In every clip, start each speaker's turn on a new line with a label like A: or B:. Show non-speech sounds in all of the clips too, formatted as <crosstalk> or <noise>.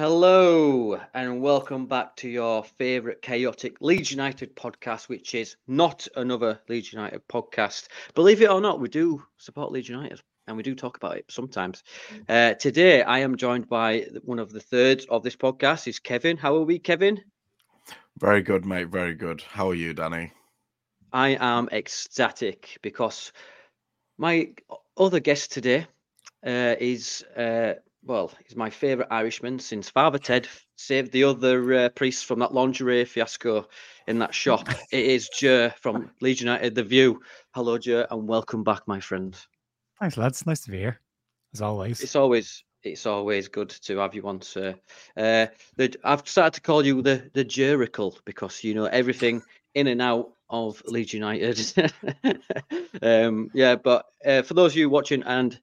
A: Hello, and welcome back to your favourite chaotic Leeds United podcast, which is not another Leeds United podcast. Believe it or not, we do support Leeds United and we do talk about it sometimes. Uh, today, I am joined by one of the thirds of this podcast, is Kevin. How are we, Kevin?
B: Very good, mate. Very good. How are you, Danny?
A: I am ecstatic because my other guest today uh, is. Uh, well, he's my favourite Irishman since Father Ted saved the other uh, priests from that lingerie fiasco in that shop. <laughs> it is Ger from Leeds United, The View. Hello, Ger, and welcome back, my friend.
C: Thanks, lads. Nice to be here, as always.
A: It's always it's always good to have you on, sir. Uh, the, I've started to call you the the Jericle because you know everything in and out of Leeds United. <laughs> um, yeah, but uh, for those of you watching and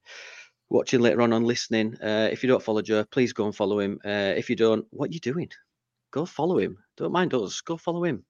A: watching later on and listening, uh, if you don't follow Joe, please go and follow him. Uh, if you don't, what are you doing? Go follow him. Don't mind us. Go follow him.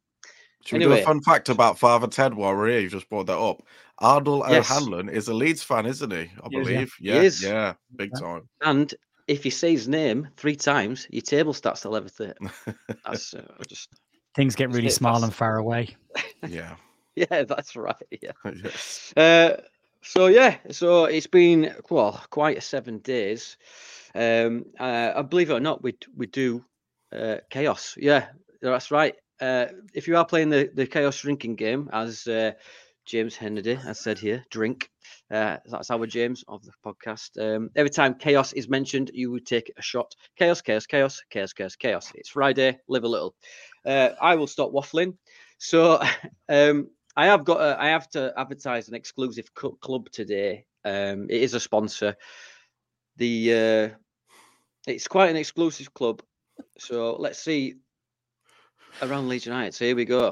B: Should anyway. we do a fun fact about Father Ted while we're here? You just brought that up. Ardal yes. O'Hanlon is a Leeds fan, isn't he? I believe. Yeah, yeah, yeah, big time.
A: And if you say his name three times, your table starts to levitate. <laughs> That's uh, just
C: things get really small and far away. <laughs>
B: Yeah.
A: yeah, that's right. Yeah. <laughs> yes. Uh, so yeah, so it's been well quite a seven days. Um, uh, I believe it or not, we we do uh, chaos. Yeah, that's right. Uh, if you are playing the the chaos drinking game, as uh, James Hennedy has said here, drink. Uh, that's our James of the podcast. Um, every time chaos is mentioned, you would take a shot. Chaos, chaos, chaos, chaos, chaos, chaos. It's Friday. Live a little. Uh, I will stop waffling. So <laughs> um, I have got. A, I have to advertise an exclusive club today. Um, it is a sponsor. The uh, it's quite an exclusive club. So let's see around Leeds United. So here we go.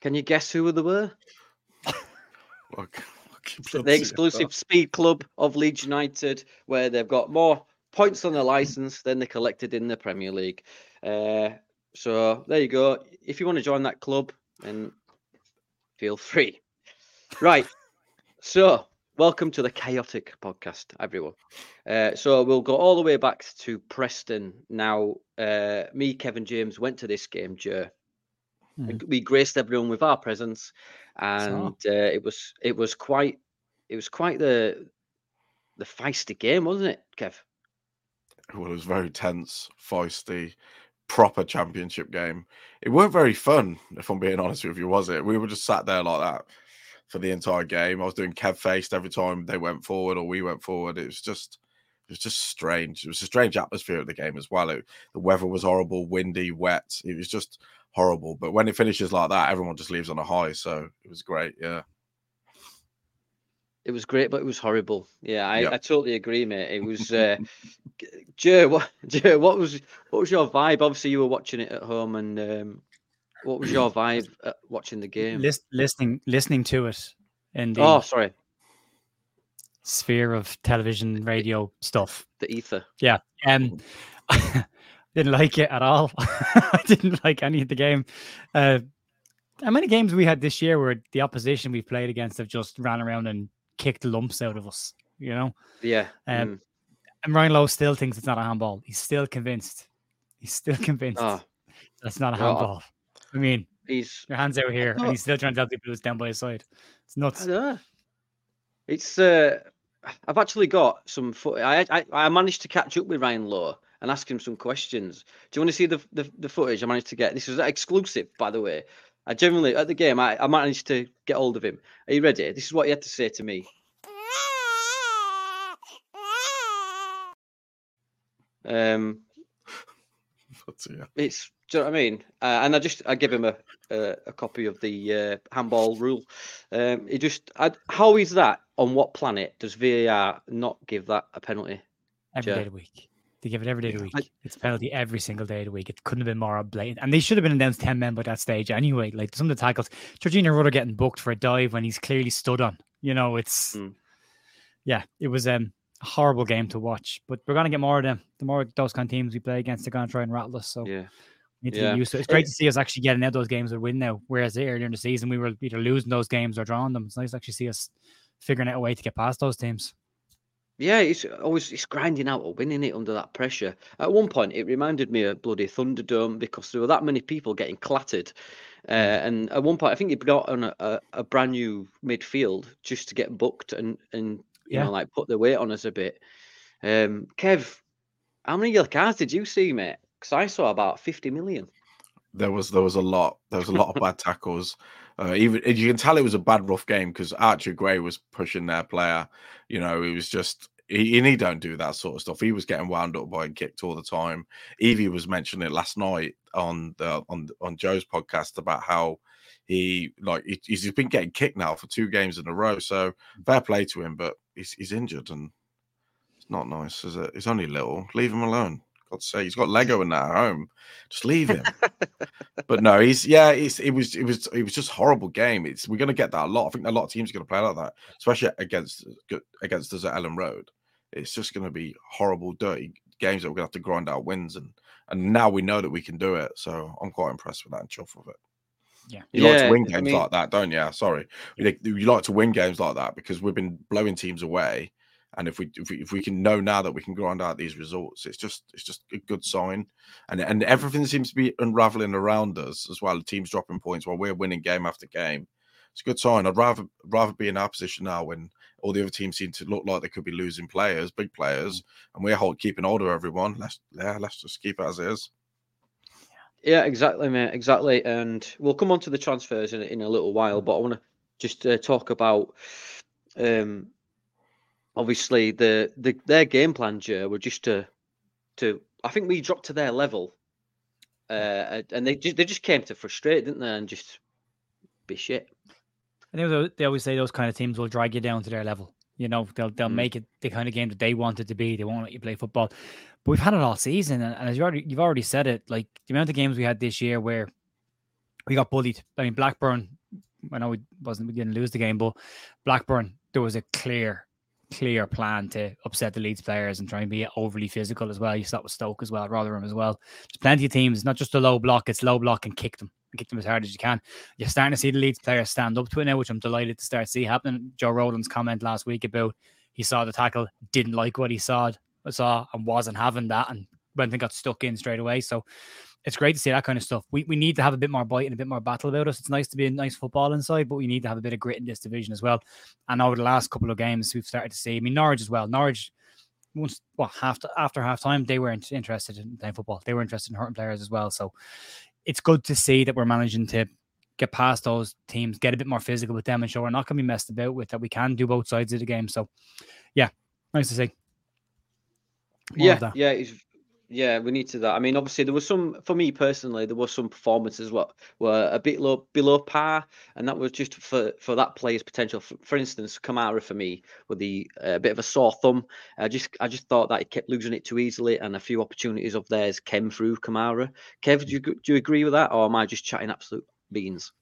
A: Can you guess who they were? <laughs> the exclusive speed club of Leeds United, where they've got more points on the license than they collected in the Premier League. Uh, so there you go. If you want to join that club, then feel free. Right. So welcome to the chaotic podcast, everyone. Uh, so we'll go all the way back to Preston. Now, uh, me, Kevin James, went to this game, Joe. Mm. We graced everyone with our presence, and uh, it was it was quite it was quite the the feisty game, wasn't it, Kev?
B: Well, it was very tense, feisty, proper championship game. It weren't very fun, if I'm being <laughs> honest with you, was it? We were just sat there like that for the entire game. I was doing Kev faced every time they went forward or we went forward. It was just it was just strange. It was a strange atmosphere at the game as well. It, the weather was horrible, windy, wet. It was just horrible. But when it finishes like that, everyone just leaves on a high. So it was great. Yeah.
A: It was great, but it was horrible. Yeah, I, yep. I totally agree, mate. It was uh, <laughs> Joe. What <laughs> Joe? What was what was your vibe? Obviously, you were watching it at home, and um, what was your vibe watching the game?
C: List, listening, listening to it. In the
A: oh, sorry.
C: Sphere of television, radio stuff.
A: The ether.
C: Yeah. Um, <laughs> didn't like it at all. I didn't like any of the game. Uh, how many games we had this year where the opposition we played against have just ran around and kicked lumps out of us? You know?
A: Yeah.
C: Um, mm. And Ryan Lowe still thinks it's not a handball. He's still convinced. He's still <laughs> convinced oh. that's not a well, handball. I mean, he's your hands out here, and he's still trying to tell people it's down by his side. It's nuts.
A: It's uh, I've actually got some foot. I, I I managed to catch up with Ryan Lowe and ask him some questions. Do you want to see the, the, the footage I managed to get? This is exclusive, by the way. I generally at the game I, I managed to get hold of him. Are you ready? This is what he had to say to me. Um, <laughs> it's do you know what I mean? Uh, and I just I give him a a, a copy of the uh, handball rule. Um, he just I, how is that on what planet does VAR not give that a penalty?
C: Every day of the week. They give it every day of the week. It's a penalty every single day of the week. It couldn't have been more blatant. And they should have been announced 10 men by that stage anyway. Like some of the tackles, Georginio Rutter getting booked for a dive when he's clearly stood on. You know, it's, mm. yeah, it was um, a horrible game to watch. But we're going to get more of them. The more those kind of teams we play against, they're going to try and rattle us. So
A: yeah. yeah.
C: It's great to see us actually getting out those games with win now. Whereas earlier in the season, we were either losing those games or drawing them. It's nice to actually see us figuring out a way to get past those teams.
A: Yeah, it's always it's grinding out or winning it under that pressure. At one point, it reminded me of bloody Thunderdome because there were that many people getting clattered. Uh, mm. and at one point, I think he brought on a, a, a, brand new midfield just to get booked and and you yeah. know like put the weight on us a bit. Um, Kev, how many yellow cards did you see, mate? Because I saw about fifty million.
B: There was there was a lot. There was a lot of bad <laughs> tackles. Uh, even you can tell it was a bad rough game because Archie Gray was pushing their player. You know, he was just he, and he don't do that sort of stuff. He was getting wound up by and kicked all the time. Evie was mentioning it last night on the on on Joe's podcast about how he like he, he's been getting kicked now for two games in a row. So fair play to him, but he's he's injured and it's not nice, is it? He's only little. Leave him alone. God's sake, he's got Lego in that home. Just leave him. <laughs> but no, he's yeah, it's it was it was it was just horrible game. It's we're gonna get that a lot. I think a lot of teams are gonna play like that, especially against against us at Elland Road. It's just gonna be horrible, dirty games that we're gonna have to grind out wins and and now we know that we can do it. So I'm quite impressed with that and chuffed with it.
C: Yeah,
B: you
C: yeah,
B: like to win games I mean, like that, don't you? Sorry, you like to win games like that because we've been blowing teams away and if we, if we if we can know now that we can grind out these results, it's just it's just a good sign. And and everything seems to be unraveling around us as well. The teams dropping points while we're winning game after game. It's a good sign. I'd rather rather be in our position now when all the other teams seem to look like they could be losing players, big players, and we're hold, keeping hold of everyone. Let's yeah, let's just keep it as is.
A: Yeah, exactly, mate. Exactly. And we'll come on to the transfers in, in a little while, but I want to just uh, talk about um, obviously the, the their game plan, Joe, were just to to I think we dropped to their level, uh, and they just they just came to frustrate, didn't they, and just be shit.
C: I think they always say those kind of teams will drag you down to their level. You know, they'll they'll mm. make it the kind of game that they want it to be. They won't let you play football. But we've had it all season, and, and as you already you've already said it, like the amount of games we had this year where we got bullied. I mean, Blackburn. I know we wasn't we didn't lose the game, but Blackburn there was a clear clear plan to upset the Leeds players and try and be overly physical as well. You saw with Stoke as well, Rotherham as well. There's plenty of teams, not just a low block, it's low block and kick them. Kick them as hard as you can. You're starting to see the Leeds players stand up to it now, which I'm delighted to start see happening. Joe Rodon's comment last week about he saw the tackle, didn't like what he saw, saw and wasn't having that, and went and got stuck in straight away. So it's great to see that kind of stuff. We, we need to have a bit more bite and a bit more battle about us. It's nice to be a nice football inside, but we need to have a bit of grit in this division as well. And over the last couple of games, we've started to see. I mean, Norwich as well. Norwich, once well, half after half time, they weren't interested in playing football. They were interested in hurting players as well. So it's good to see that we're managing to get past those teams, get a bit more physical with them, and show we're not going to be messed about with that. We can do both sides of the game. So, yeah, nice to see.
A: More yeah, yeah, it's yeah, we need to that. I mean, obviously, there was some for me personally. There were some performances what were a bit low below par, and that was just for for that player's potential. For, for instance, Kamara for me with the a uh, bit of a sore thumb. I just I just thought that he kept losing it too easily, and a few opportunities of theirs came through Kamara. Kev, do you do you agree with that, or am I just chatting absolute beans?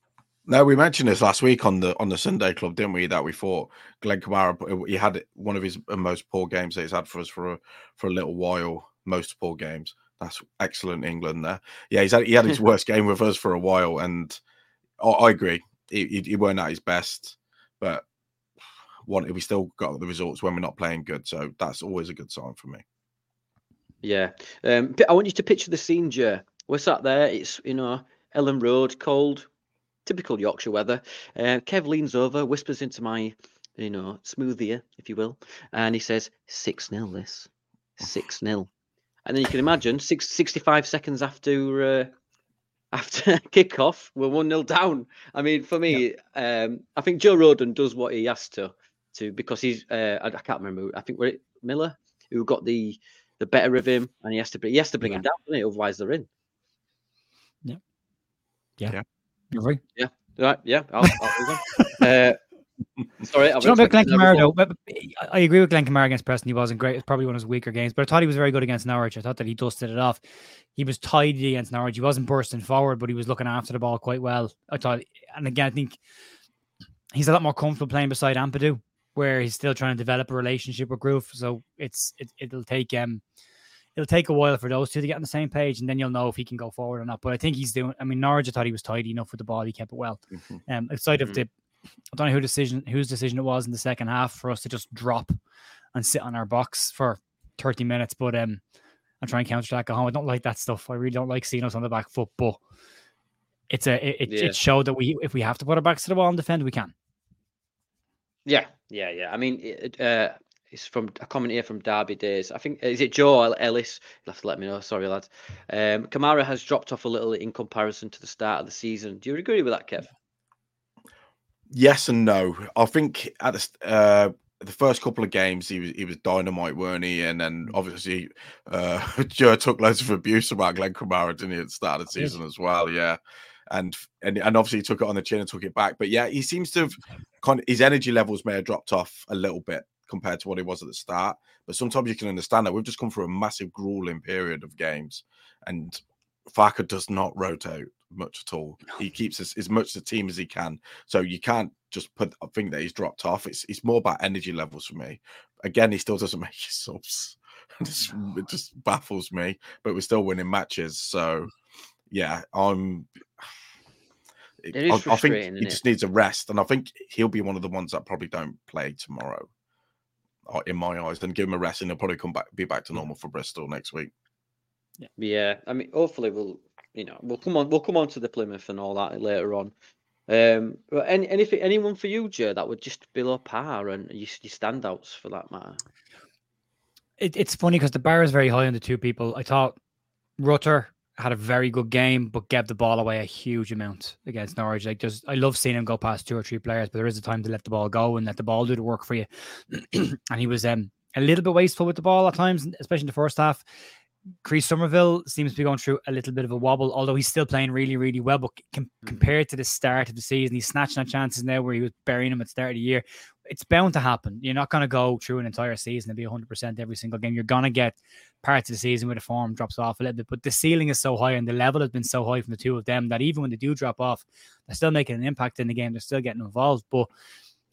B: No, we mentioned this last week on the on the Sunday Club, didn't we? That we thought Glenn Kamara he had one of his most poor games that he's had for us for a, for a little while most poor games. That's excellent England there. Yeah, he's had, he had his <laughs> worst game with us for a while, and I, I agree. He, he, he, weren't at his best, but one we still got the results when we're not playing good. So that's always a good sign for me.
A: Yeah, um, I want you to picture the scene, Joe. We're sat there. It's you know Elland Road, cold, typical Yorkshire weather. Uh, Kev leans over, whispers into my you know smooth ear, if you will, and he says, "Six 0 This six 0 and then you can imagine six, 65 seconds after uh, after <laughs> kickoff, we're one 0 down. I mean, for me, yeah. um, I think Joe Rodon does what he has to to because he's uh, I, I, can't remember. I think we're Miller who got the the better of him, and he has to he has to bring yeah. him down, He otherwise they're in.
C: Yeah, yeah, yeah. You're right.
A: Yeah, right. Yeah, I'll, I'll <laughs> uh, <laughs> Sorry,
C: I, you know Glenn though? I agree with Glenn Kamara against Preston. He wasn't great. It's probably one of his weaker games, but I thought he was very good against Norwich. I thought that he dusted it off. He was tidy against Norwich. He wasn't bursting forward, but he was looking after the ball quite well. I thought, and again, I think he's a lot more comfortable playing beside Ampadu, where he's still trying to develop a relationship with Gruev. So it's it, it'll take um it'll take a while for those two to get on the same page, and then you'll know if he can go forward or not. But I think he's doing. I mean, Norwich, I thought he was tidy enough with the ball; he kept it well. Mm-hmm. Um, outside mm-hmm. of the, I don't know who decision whose decision it was in the second half for us to just drop and sit on our box for thirty minutes, but um, and try and counter attack at home. I don't like that stuff. I really don't like seeing us on the back foot, but it's a it, yeah. it showed that we if we have to put our backs to the wall and defend, we can.
A: Yeah, yeah, yeah. I mean, it, uh, it's from a comment here from Derby Days. I think is it Joe Ellis? You'll have to let me know. Sorry, lads. Um, Kamara has dropped off a little in comparison to the start of the season. Do you agree with that, Kev?
B: Yes and no. I think at the uh, the first couple of games he was he was dynamite, weren't he? And then obviously uh, <laughs> Joe took loads of abuse about Glenn Kamara, didn't he, at the start of the season as well? Yeah and and and obviously he took it on the chin and took it back. But yeah, he seems to have kind of his energy levels may have dropped off a little bit compared to what he was at the start. But sometimes you can understand that we've just come through a massive grueling period of games, and Farke does not rotate much at all. <laughs> He keeps as, as much the team as he can. So you can't just put I think that he's dropped off. It's it's more about energy levels for me. Again, he still doesn't <laughs> make his subs. <laughs> it <sighs> just baffles me. But we're still winning matches. So yeah, I'm <sighs> I, I, think he just needs a rest, and I think he'll be one of the ones that probably don't play tomorrow, uh, in my eyes. Then give him a rest, and he'll probably come back, be back to normal for Bristol next week.
A: Yeah, yeah. I mean, hopefully we'll, you know, we'll come on, we'll come on to the Plymouth and all that later on. Um, but any, anything, anyone for you, Joe, that would just below par, and you, you standouts for that matter.
C: It, it's funny because the bar is very high on the two people. I thought Rutter had a very good game, but gave the ball away a huge amount against Norwich. Like, just I love seeing him go past two or three players, but there is a time to let the ball go and let the ball do the work for you. <clears throat> and he was um, a little bit wasteful with the ball at times, especially in the first half. Chris Summerville seems to be going through a little bit of a wobble, although he's still playing really, really well. But com- mm. compared to the start of the season, he's snatching at chances now where he was burying them at the start of the year. It's bound to happen. You're not going to go through an entire season and be 100% every single game. You're going to get parts of the season where the form drops off a little bit, but the ceiling is so high and the level has been so high from the two of them that even when they do drop off, they're still making an impact in the game. They're still getting involved. But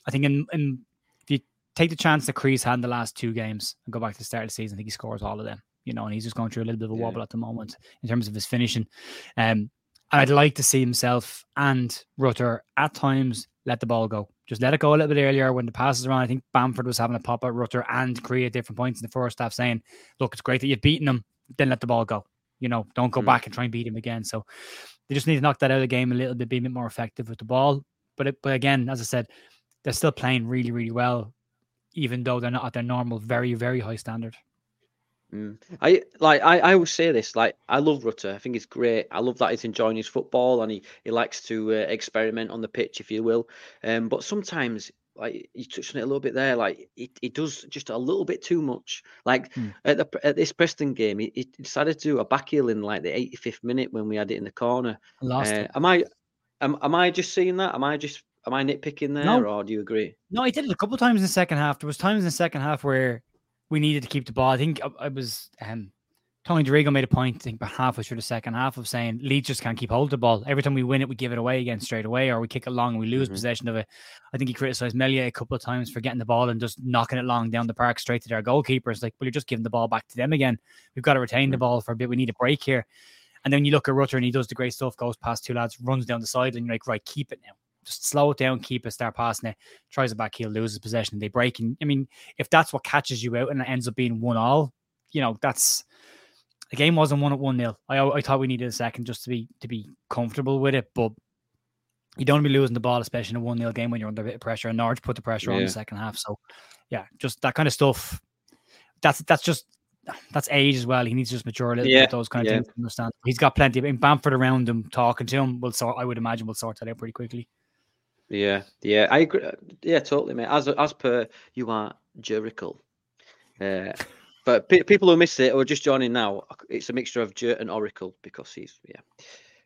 C: I think in, in if you take the chance that Chris had in the last two games and go back to the start of the season, I think he scores all of them you know, and he's just going through a little bit of a wobble yeah. at the moment in terms of his finishing. Um, and I'd like to see himself and Rutter at times let the ball go. Just let it go a little bit earlier when the passes around. I think Bamford was having a pop at Rutter and create different points in the first half, saying, "Look, it's great that you've beaten him. Then let the ball go. You know, don't go mm. back and try and beat him again." So they just need to knock that out of the game a little bit, be a bit more effective with the ball. But it, but again, as I said, they're still playing really, really well, even though they're not at their normal, very, very high standard.
A: Mm. I like I, I always say this like I love Rutter. I think he's great. I love that he's enjoying his football and he, he likes to uh, experiment on the pitch if you will. Um but sometimes like you touched on it a little bit there like it, it does just a little bit too much. Like mm. at, the, at this Preston game he, he, decided to do a back heel in like the 85th minute when we had it in the corner.
C: Uh,
A: am I am, am I just seeing that? Am I just am I nitpicking there no. or do you agree?
C: No he did it a couple of times in the second half. There was times in the second half where we needed to keep the ball. I think it was um, Tony Dorigo made a point, I think about halfway through the second half of saying Leeds just can't keep hold of the ball. Every time we win it, we give it away again straight away, or we kick it long and we lose mm-hmm. possession of it. I think he criticised Meslier a couple of times for getting the ball and just knocking it long down the park straight to their goalkeepers. Like, well, you're just giving the ball back to them again. We've got to retain mm-hmm. the ball for a bit. We need a break here. And then you look at Rutter and he does the great stuff, goes past two lads, runs down the side, and you're like, right, keep it now just slow it down, keep it, start passing it, tries it back heel, loses possession, they break. And I mean, if that's what catches you out and it ends up being one all, you know, that's the game wasn't one at one nil. I I thought we needed a second just to be to be comfortable with it, but you don't want to be losing the ball, especially in a one nil game when you're under a bit of pressure. And Norwich put the pressure yeah. on the second half, so yeah, just that kind of stuff. That's that's just that's age as well. He needs to just mature a little yeah. bit. Those kind of yeah. things. Understand? He's got plenty of in Bamford around him talking to him. We'll sort. I would imagine we'll sort that out pretty quickly.
A: Yeah, yeah, I agree. Yeah, totally, mate. As as per you are Jericho. Uh, but pe- people who missed it or just joining now, it's a mixture of Ger and Oracle because he's yeah,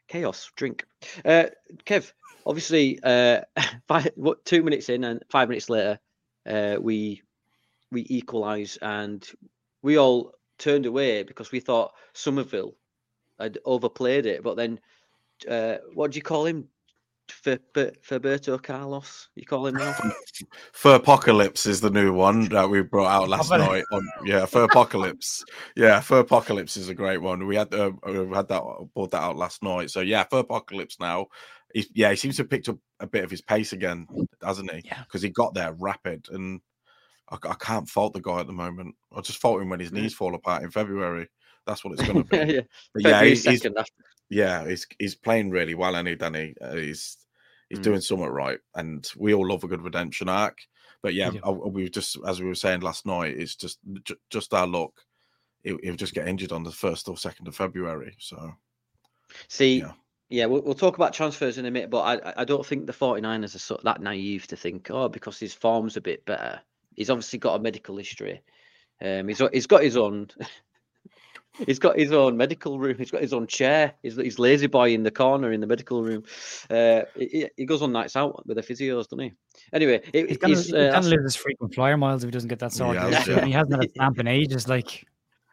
A: chaos drink. Uh, Kev, obviously, uh, <laughs> five, what, two minutes in and five minutes later, uh, we we equalise and we all turned away because we thought Summerville had overplayed it. But then, uh, what do you call him? For, for Furberto Carlos, you call him now? <laughs>
B: For apocalypse is the new one that we brought out last night. On, yeah, for Apocalypse. Yeah, for Apocalypse is a great one. We had uh, we had that brought that out last night. So yeah, for Apocalypse now. He's, yeah, he seems to have picked up a bit of his pace again, hasn't he?
C: Yeah.
B: Because he got there rapid, and I, I, can't fault the guy at the moment. I just fault him when his knees fall apart in February. That's what it's going to be. <laughs>
A: yeah,
B: but yeah, he's, he's, yeah, he's he's playing really well, and he Danny. Uh, he's he's mm. doing somewhat right, and we all love a good redemption arc. But yeah, yeah. I, we just as we were saying last night, it's just just our luck. He'll, he'll just get injured on the first or second of February. So,
A: see, yeah. Yeah, we'll, we'll talk about transfers in a minute, but I, I don't think the 49ers are so, that naive to think, oh, because his form's a bit better. He's obviously got a medical history. Um, he's he's got his own <laughs> He's got his own medical room. He's got his own chair. He's, he's lazy boy in the corner in the medical room. Uh, he, he, goes on nights out with the physios, doesn't he? Anyway, it,
C: he's going to uh, live his frequent flyer miles if he doesn't get that sorted. Yeah, yeah. He hasn't had a stamp in ages. Like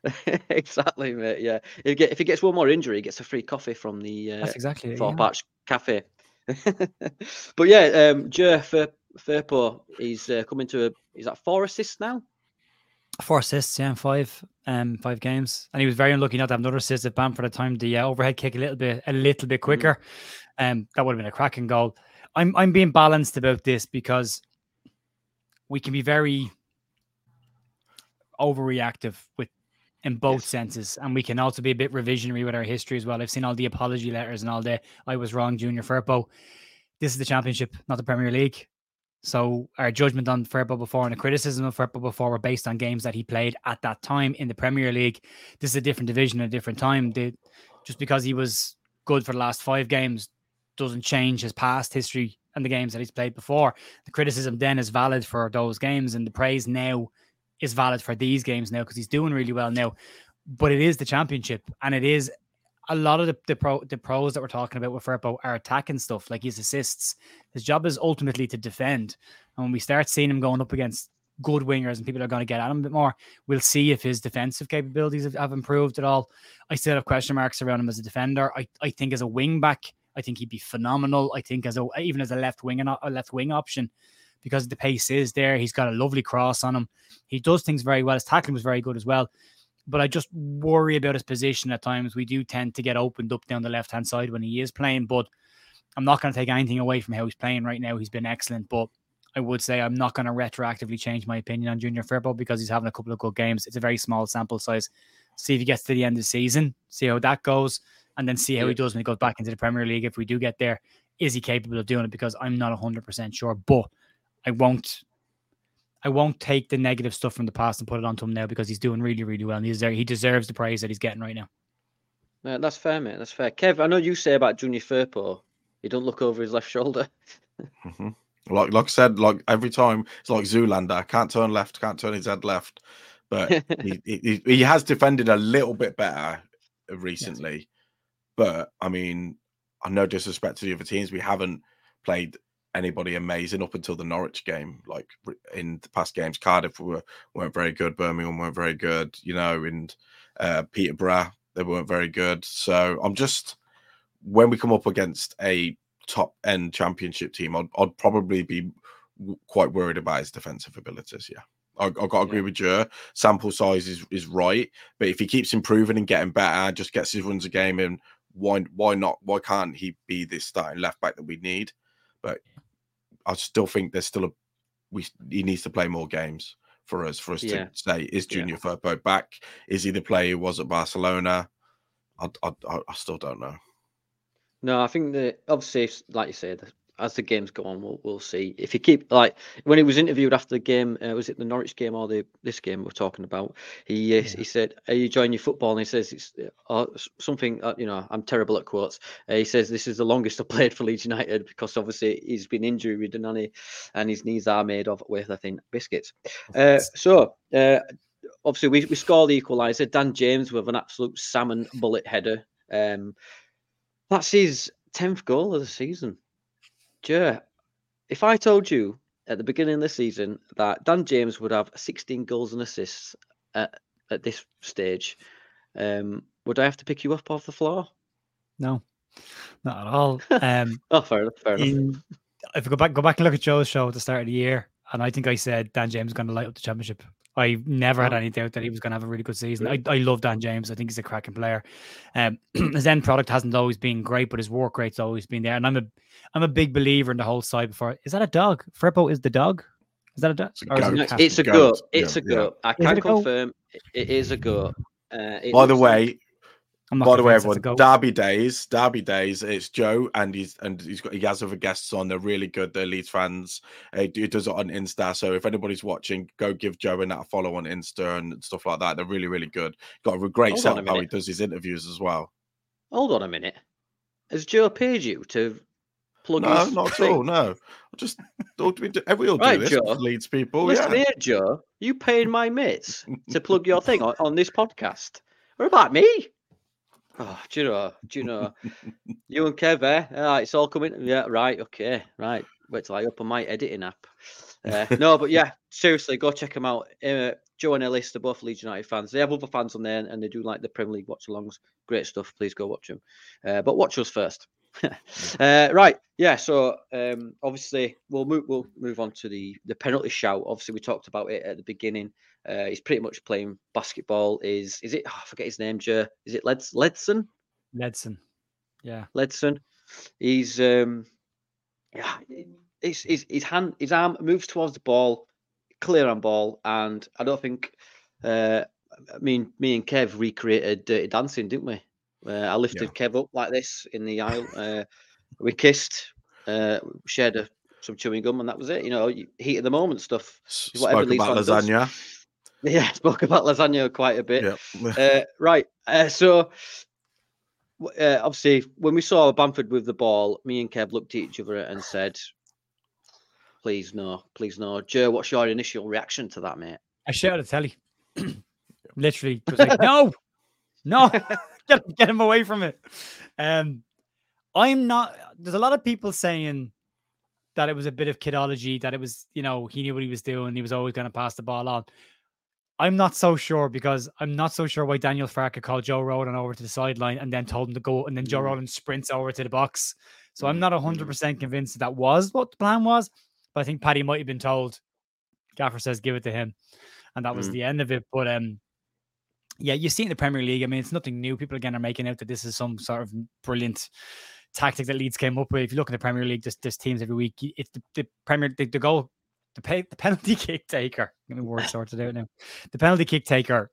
C: <laughs>
A: exactly, mate. Yeah, if he, get, if he gets one more injury, he gets a free coffee from the uh,
C: That's exactly
A: Four yeah. Cafe. <laughs> but yeah, um, Joe Firpo, he's uh, coming to a. Is that four assists now?
C: Four assists, yeah, five, um, five games, and he was very unlucky not to have another assist at Bamford at the time. The uh, overhead kick a little bit, a little bit quicker, mm. um, that would have been a cracking goal. I'm I'm being balanced about this because we can be very overreactive with in both yes. senses, and we can also be a bit revisionary with our history as well. I've seen all the apology letters and all the "I was wrong" Junior Firpo. This is the Championship, not the Premier League. So our judgment on Firpo before and the criticism of Firpo before were based on games that he played at that time in the Premier League. This is a different division, a different time. The, just because he was good for the last five games doesn't change his past history and the games that he's played before. The criticism then is valid for those games, and the praise now is valid for these games now because he's doing really well now. But it is the championship, and it is a lot of the, the pro the pros that we're talking about with Firpo are attacking stuff, like his assists. His job is ultimately to defend. And when we start seeing him going up against good wingers and people are going to get at him a bit more, we'll see if his defensive capabilities have, have improved at all. I still have question marks around him as a defender. I, I think as a wing back, I think he'd be phenomenal. I think as a even as a left wing and a left wing option, because the pace is there. He's got a lovely cross on him. He does things very well. His tackling was very good as well but I just worry about his position at times. We do tend to get opened up down the left hand side when he is playing, but I'm not going to take anything away from how he's playing right now. He's been excellent, but I would say I'm not going to retroactively change my opinion on Junior Firpo because he's having a couple of good games. It's a very small sample size. See if he gets to the end of the season, see how that goes, and then see how he does when he goes back into the Premier League. If we do get there, is he capable of doing it? Because I'm not 100% sure, but I won't I won't take the negative stuff from the past and put it onto him now because he's doing really, really well. And he's there. He deserves the praise that he's getting right now.
A: Yeah, that's fair, mate. That's fair. Kev, I know you say about Junior Firpo, he don't look over his left shoulder. <laughs>
B: mm-hmm. Like, like I said, like every time it's like Zoolander. Can't turn left, can't turn his head left. But he, <laughs> he, he has defended a little bit better recently. Yes. But I mean, I no disrespect to the other teams, we haven't played anybody amazing up until the Norwich game. Like in the past games, Cardiff were weren't very good, Birmingham weren't very good, you know, and uh, Peterborough they weren't very good. So I'm just when we come up against a top end championship team, I'd, I'd probably be quite worried about his defensive abilities. Yeah. I, have got to agree yeah. with you. Sample size is, is right, but if he keeps improving and getting better, just gets his runs a game in, why why not? Why can't he be this starting left back that we need? But I still think there's still a we he needs to play more games for us for us yeah. to say is Junior yeah. Firpo back? Is he the player who was at Barcelona? I, I, I still don't know.
A: No, I think that obviously, like you said, as the games go on, we'll we'll see if he keep like when he was interviewed after the game. Uh, was it the Norwich game or the this game we're talking about? He uh, yeah. he said, "Are you enjoying your football?" And he says, "It's uh, something uh, you know. I'm terrible at quotes." Uh, he says, "This is the longest <laughs> I've played for Leeds United because obviously he's been injury ridden and, he, and his knees are made of with I think biscuits." Uh, so obviously we we scored the equaliser. Dan James with an absolute salmon bullet header. Um, that's his tenth goal of the season. Joe, if I told you at the beginning of the season that Dan James would have 16 goals and assists at, at this stage, um, would I have to pick you up off the floor?
C: No. Not at all. <laughs> Um,
A: oh, fair enough. Fair enough.
C: in, if we go back, go back and look at Joe's show at the start of the year, and I think I said Dan James is going to light up the championship. I never had
A: Oh.
C: any doubt that he was going to have a really good season. I, I love Dan James. I think he's a cracking player. Um, <clears throat> his end product hasn't always been great, but his work rate's always been there. And I'm a I'm a big believer in the whole side. Before is that a dog? Frippo is the dog. Is that a dog?
B: It's a
C: Or is it
B: goat.
C: A
A: it's a
B: Goat,
A: goat. It's
B: yeah,
A: a goat. I can confirm it- it is a goat. Uh,
B: By the way,
C: I'm not
B: by the way,
C: convinced that's a
B: everyone,
C: goat.
B: Derby days, Derby days. It's Joe, and he's and he's got he has other guests on. They're really good. They're Leeds fans. Uh, He he does it on Insta. So if anybody's watching, go give Joe and that a follow on Insta and stuff like that. They're really really good. Got a great
A: Hold on a
B: how he does his interviews as well.
A: Hold on a minute. Has Joe paid you to plug
B: No,
A: his
B: not at all. No, I just thought we do, we all do
A: Right,
B: this.
A: Joe.
B: with Leeds people.
A: Listen
B: yeah.
A: here, Joe. You paying my mates to <laughs> plug your thing on, on this podcast. What about me? Oh, do you know? Do you know? <laughs> you and Kev, eh? Ah, it's all coming. Yeah, right. Okay, right. Wait till I open my editing app. Uh, no, but yeah, <laughs> seriously, go check them out. Uh, Joe and Ellis, they're both Leeds United fans. They have other fans on there, and they do like the Premier League watch-alongs. Great stuff. Please go watch them. Uh, but watch us first. <laughs> uh, right, yeah. So um, obviously we'll move we'll move on to the the penalty shout. Obviously we talked about it at the beginning. Uh, he's pretty much playing basketball. Is is it? Oh, I forget his name. Joe. Is it Leds Ledson?
C: Ledson. Yeah.
A: Ledson. He's um, yeah. His, his his hand his arm moves towards the ball, clear on ball, and I don't think. Uh, I mean, me and Kev recreated Dirty Dancing, didn't we? Uh, I lifted Kev up like this in the aisle. Uh, we kissed, uh, shared a, some chewing gum, and that was it. You know, heat of the moment stuff. Whatever
B: Spoke about
A: fan does.
B: lasagna. <laughs>
A: Yeah, <laughs> spoke about lasagna quite a bit.
B: Yeah.
A: Uh, right. Uh, so, uh, obviously, when we saw Bamford with the ball, me and Kev looked at each other and said, "Please no, please no." Joe, what's your initial reaction to that, mate?
C: I shouted at telly. <clears throat> Literally, like, <laughs> no, no, <laughs> get, get him away from it. Um, I'm not. There's a lot of people saying that it was a bit of kidology, that it was, you know, he knew what he was doing. He was always going to pass the ball on. I'm not so sure because I'm not so sure why Daniel Farke called Joe Rodon over to the sideline and then told him to go, and then Joe
A: Mm.
C: Rodon sprints over to the box. So I'm
A: Mm,
C: not 100% convinced that, that was what the plan was, but I think Paddy might have been told. Gaffer says give it to him, and that was
A: Mm.
C: the end of it. But um, yeah, you see in the Premier League. I mean, it's nothing new. People again are making out that this is some sort of brilliant tactic that Leeds came up with. If you look at the Premier League, there's, there's teams every week. It's the, the Premier the, the goal, the pay, the <laughs> penalty kick taker. Get my word sorted out now. The penalty kick taker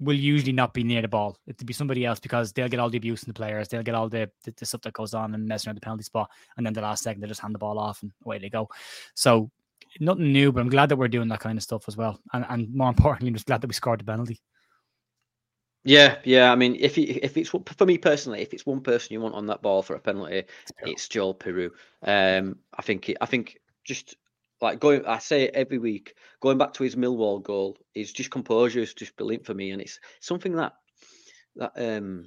C: will usually not be near the ball. It'll be somebody else because they'll get all the abuse in the players. They'll get all the, the, the stuff that goes on and messing around the penalty spot. And then the last second, they just hand the ball off and away they go. So nothing new, but I'm glad that we're doing that kind of stuff as well. And, and more importantly, I'm just glad that we scored the penalty.
A: Yeah, yeah. I mean, if you, if it's for me personally, if it's one person you want on that ball for a penalty, it's Joel Piroe. Um, I think it, I think just like going, I say it every week, going back to his Millwall goal, is just composure is just brilliant for me, and it's something that that um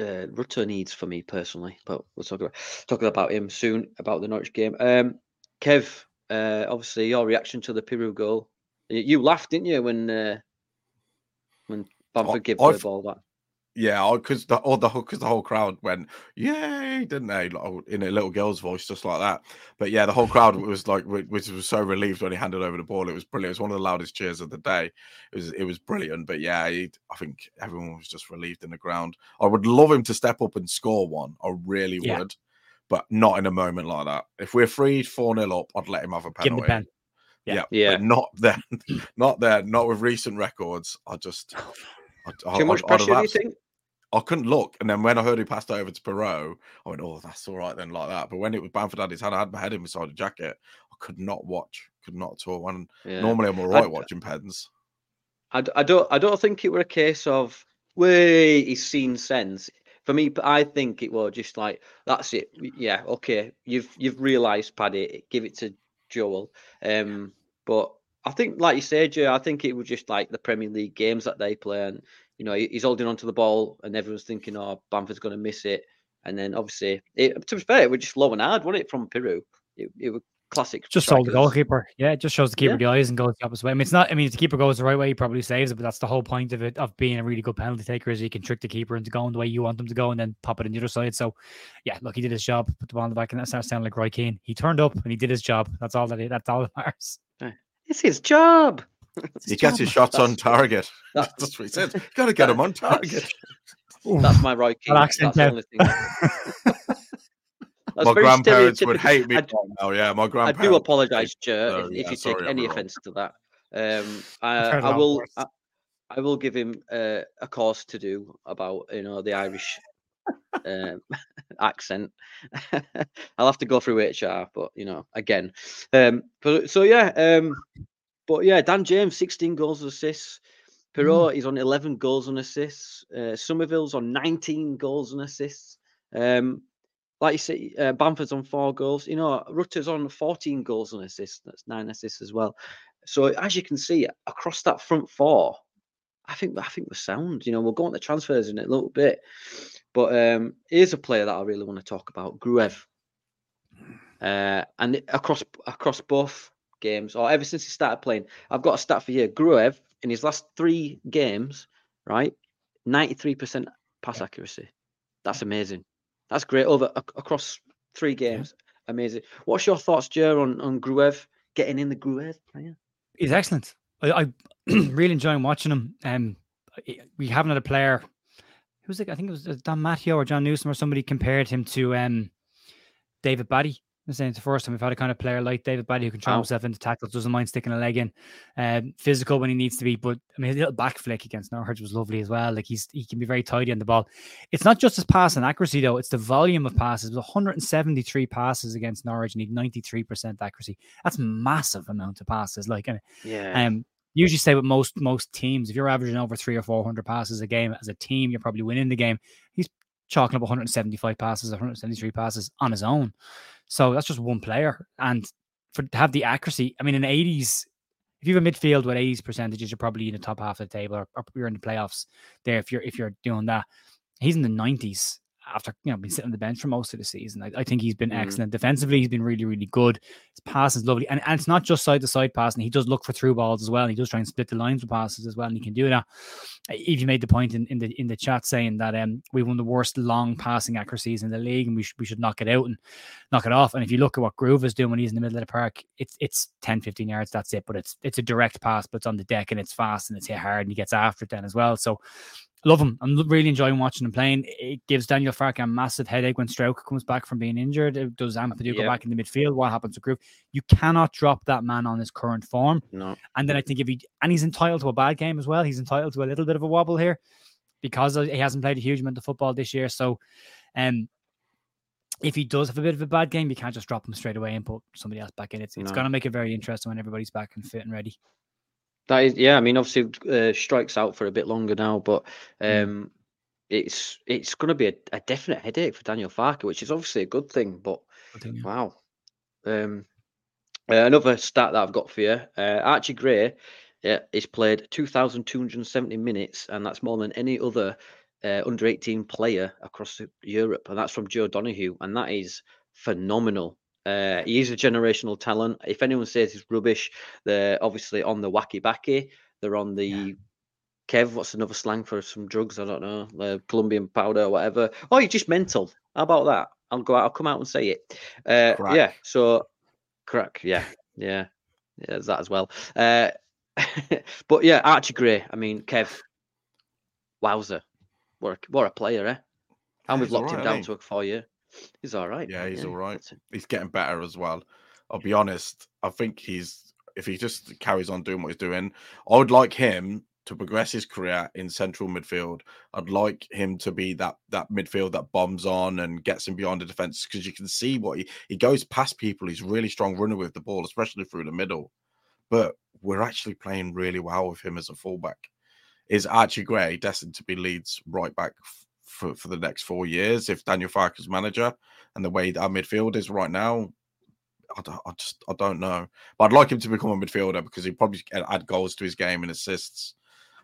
A: uh, Rutter needs for me personally. But we'll talk about talking about him soon about the Norwich game. Um, Kev, uh, obviously your reaction to the Piroe goal, you, you laughed, didn't you, when uh, when Bamford oh, gave the
B: I've-
A: ball back?
B: Yeah, because the all the because the whole crowd went yay, didn't they? Like, oh, in a little girl's voice, just like that. But yeah, the whole crowd <laughs> was like, which was so relieved when he handed over the ball. It was brilliant. It was one of the loudest cheers of the day. It was it was brilliant. But yeah, he, I think everyone was just relieved in the ground. I would love him to step up and score one. I really
C: Yeah.
B: would, but not in a moment like that. If we're freed four 0 up, I'd let him have a
C: Give him the
B: penalty.
C: pen. Yeah.
A: Yeah.
B: but not there, <clears throat> not there, not with recent records. I just. Oh, I, I,
A: Too much pressure, do you think?
B: I couldn't look. And then when I heard he passed over to Piroe, I went, oh, that's all right then, like that. But when it was Bamford had his hand, I had my head inside the jacket. I could not watch, could not at all. And
A: Yeah.
B: normally I'm all right I- watching pens.
A: I don't I don't think it were a case of way he's seen sense. For me, I think it was just like that's it. Yeah, okay, you've you've realised, Paddy. Give it to Joel. Um, but I think, like you said, Joe, I think it was just like the Premier League games that they play, and you know he's holding onto the ball, and everyone's thinking, "Oh, Bamford's going to miss it," and then obviously, it, to be fair, it was just low and hard, wasn't it, from Piroe? It, it was classic.
C: Just shows the goalkeeper. Yeah, it just shows the keeper yeah. the eyes and goes the opposite way. I mean, it's not. I mean, if the keeper goes the right way, he probably saves it. But that's the whole point of it of being a really good penalty taker is you can trick the keeper into going the way you want them to go and then pop it on the other side. So, yeah, look, he did his job. Put the ball in the back, and that starts sounding like Roy Keane. He turned up and he did his job. That's all that. That's all that <laughs> matters.
A: It's his job.
B: he gets his shots on target. <laughs> That's what he said. Got to get him on target.
A: That's my Roy Keane. That's the only thing. <laughs>
B: my grandparents would hate me. Oh yeah, my grandparents.
A: I do apologise, Ger, if, yeah, you take any offence to that. Um, I, I will. I, I, will give him uh, a course to do about you know the Irish um, <laughs> accent. <laughs> I'll have to go through HR, but you know, again. Um, but so yeah, um, but yeah, Dan James, 16 goals and assists. Piroe mm. is on 11 goals and assists. Uh, Summerville's on 19 goals and assists. Um, like you say, uh, Bamford's on four goals. You know, Rutter's on 14 goals and assists. That's nine assists as well. So as you can see, across that front four, I think I think we're sound. You know, we'll go on the transfers in a little bit, but um, here's a player that I really want to talk about, Gruev. Uh, and across across both games, or ever since he started playing, I've got a stat for you. Gruev in his last three games, right, ninety three percent pass accuracy. That's amazing. That's great over across three games. Yeah. Amazing. What's your thoughts, Ger, on on Gruev getting in the Gruev player?
C: He's excellent. I, I <clears throat> really enjoying watching him. Um, we haven't had a player. Who was it? I think it was uh, Dom Matteo or Jon Newsome or somebody compared him to um, David Batty I'm saying it's the first time we've had a kind of player like David Batty who can throw wow. himself into tackles, doesn't mind sticking a leg in, um, physical when he needs to be. But I mean, a little back flick against Norwich was lovely as well. Like he's he can be very tidy on the ball. It's not just his passing accuracy though; it's the volume of passes. It was 173 passes against Norwich and he 93 percent accuracy. That's massive amount of passes. Like, yeah. Um, usually say with most most teams, if you're averaging over three or four hundred passes a game as a team, you're probably winning the game. He's chalking up 175 passes, 173 passes on his own. So that's just one player. And for to have the accuracy, I mean, in the 80s, if you have a midfield with 80s percentages, you're probably in the top half of the table or, or you're in the playoffs there if you're if you're doing that. He's in the 90s after you know been sitting on the bench for most of the season. I, I think he's been mm. excellent defensively. He's been really really good. His pass is lovely, and, and it's not just side to side passing. He does look for through balls as well. And he does try and split the lines with passes as well, and he can do that. If you made the point in, in the in the chat saying that um we won the worst long passing accuracies in the league, and we should we should knock it out and knock it off. And if you look at what Gruev is doing when he's in the middle of the park, it's it's 10, 15 yards. That's it. But it's it's a direct pass, but it's on the deck and it's fast and it's hit hard and he gets after it then as well. So love him. I'm really enjoying watching him playing. It gives Daniel Farke a massive headache when Struijk comes back from being injured. It Does Ampadu yeah. go back in the midfield? What happens to Gruev? You cannot drop that man on his current form.
A: No.
C: And then I think if he and he's entitled to a bad game as well. He's entitled to a little bit of a wobble here because he hasn't played a huge amount of football this year. So, um, if he does have a bit of a bad game, you can't just drop him straight away and put somebody else back in. It's, it's going to make it very interesting when everybody's back and fit and ready.
A: That is, yeah. I mean, obviously, uh, Struijk's out for a bit longer now, but mm. um, it's it's going to be a, a, definite headache for Daniel Farke, which is obviously a good thing. But yeah. wow, um, uh, another stat that I've got for you: uh, Archie Gray, yeah, he's played two thousand two hundred seventy minutes, and that's more than any other uh, under eighteen player across Europe, and that's from Joe Donahue, and that is phenomenal. Uh, he's a generational talent. If anyone says he's rubbish, they're obviously on the wacky backy. They're on the yeah. Kev. What's another slang for some drugs? I don't know, The Colombian powder or whatever. Oh, you're just mental. How about that? I'll go out. I'll come out and say it. Uh, yeah. So, crack. Yeah. Yeah. Yeah. There's that as well. Uh, <laughs> but yeah, Archie Gray. I mean, Kev. Wowzer. What a, what a player, eh? And we've locked right, him down to a four year. He's all right.
B: Yeah, he's yeah. all right. He's getting better as well. I'll be honest. I think he's if he just carries on doing what he's doing, I would like him to progress his career in central midfield. I'd like him to be that that midfield that bombs on and gets him beyond the defense because you can see what he he goes past people. He's really strong runner with the ball, especially through the middle. But we're actually playing really well with him as a fullback. Is Archie Gray destined to be Leeds right back for, for the next four years if Daniel Farke's manager and the way our midfield is right now. I, don't, I just I don't know, but I'd like him to become a midfielder because he probably add goals to his game and assists.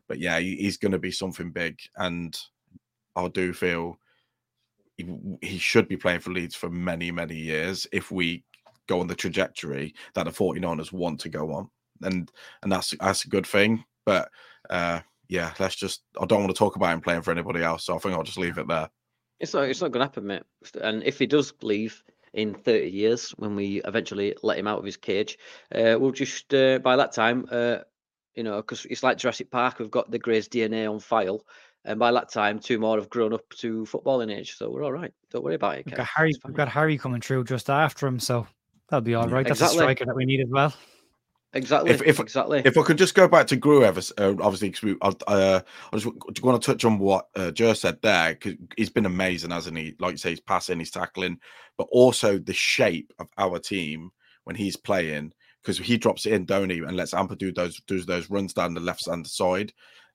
B: But yeah, he, he's going to be something big, and I do feel he, he should be playing for Leeds for many many years if we go on the trajectory that the 49ers want to go on. And and that's that's a good thing. But uh yeah, let's just I don't want to talk about him playing for anybody else. So I think I'll just leave it there.
A: It's not it's not gonna happen, mate. And if he does leave in 30 years when we eventually let him out of his cage, uh, we'll just uh, by that time uh, you know, because it's like Jurassic Park, we've got the Gray's DNA on file. And by that time, two more have grown up to footballing age, so we're all right. Don't worry about it.
C: We've got Harry. We've got Harry coming through just after him, so that'll be all right. That's exactly. a striker that we need as well.
A: Exactly. If, if, exactly.
B: If I could just go back to Gruev, uh, obviously, because we, uh, I just want to touch on what uh, Ger said there, because he's been amazing, hasn't he? Like you say, he's passing, he's tackling, but also the shape of our team when he's playing, because he drops it in, don't he, and lets Amper do those do those runs down the left hand side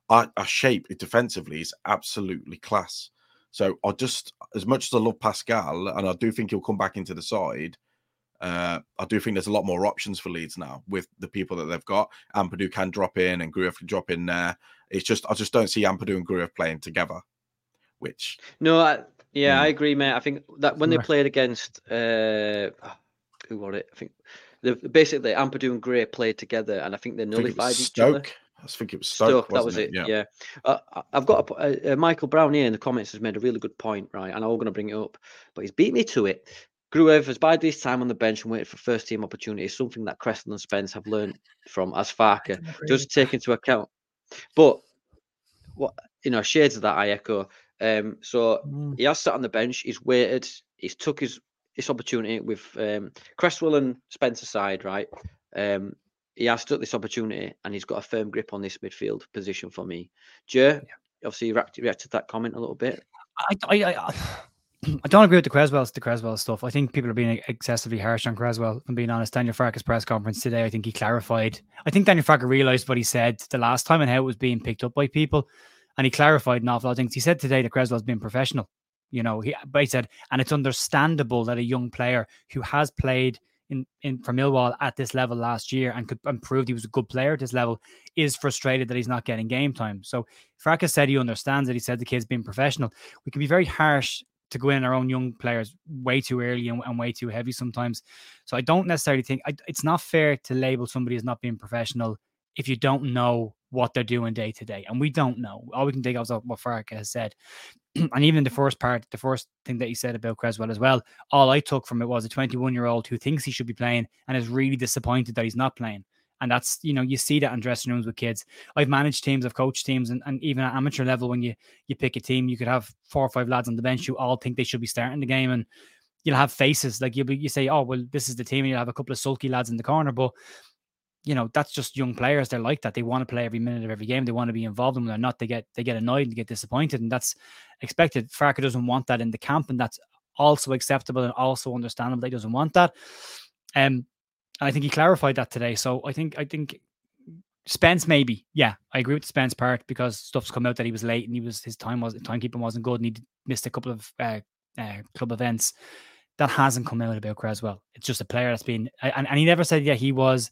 B: our, our shape defensively is absolutely class. So I just, as much as I love Pascal, and I do think he'll come back into the side, uh, I do think there's a lot more options for Leeds now with the people that they've got. Ampadu can drop in and Gruev can drop in there. It's just I just don't see Ampadu and Gruev playing together. Which
A: no, I, yeah. I agree, mate. I think that when they played against uh, who was it? I think the, basically Ampadu and Gray played together, and I think they nullified
B: think
A: each other.
B: I think it was Stoke. Stoke
A: that was it. it? Yeah. yeah. Uh, I've got a, uh, Michael Brown here in the comments has made a really good point, right? And I'm going to bring it up, but he's beat me to it. Gruev has bided his time on the bench and waited for first team opportunities, something that Cresswell and Spence have learned from as Farke, just take into account. But what you know, shades of that I echo. Um, so mm. he has sat on the bench, he's waited, he's took his his opportunity with um, Cresswell and Spencer side, right? Um, he has took this opportunity and he's got a firm grip on this midfield position for me. Joe, yeah. obviously you reacted, reacted to that comment a little bit.
C: I, I, I, I don't agree with the Cresswell, the Cresswell stuff. I think people are being excessively harsh on Cresswell. I'm being honest. Daniel Farke's press conference today, I think he clarified. I think Daniel Farke realised what he said the last time and how it was being picked up by people, and he clarified an awful lot of things. He said today that Cresswell's been professional. You know, he, but he said, and it's understandable that a young player who has played in, in for Millwall at this level last year and could and proved he was a good player at this level is frustrated that he's not getting game time. So Farke's said he understands that He said the kid's being professional. We can be very harsh to go in our own young players way too early and, and way too heavy sometimes. So I don't necessarily think I, it's not fair to label somebody as not being professional if you don't know what they're doing day to day. And we don't know. All we can take out what Farke has said. <clears throat> and even the first part, the first thing that he said about Cresswell as well, all I took from it was a 21 year old who thinks he should be playing and is really disappointed that he's not playing. And that's, you know, you see that in dressing rooms with kids. I've managed teams, I've coached teams, and, and even at amateur level, when you you pick a team, you could have four or five lads on the bench who all think they should be starting the game. And you'll have faces like you'll be, you say, oh well, this is the team, and you'll have a couple of sulky lads in the corner, but you know that's just young players. They're like that. They want to play every minute of every game. They want to be involved, and when they're not, they get they get annoyed and get disappointed, and that's expected. Farke doesn't want that in the camp, and that's also acceptable and also understandable. He doesn't want that. Um, I think he clarified that today. So I think I think Spence maybe, yeah, I agree with the Spence part because stuff's come out that he was late and he was his time was timekeeping wasn't good and he missed a couple of uh, uh, club events. That hasn't come out about Cresswell. It's just a player that's been and, and he never said yeah he was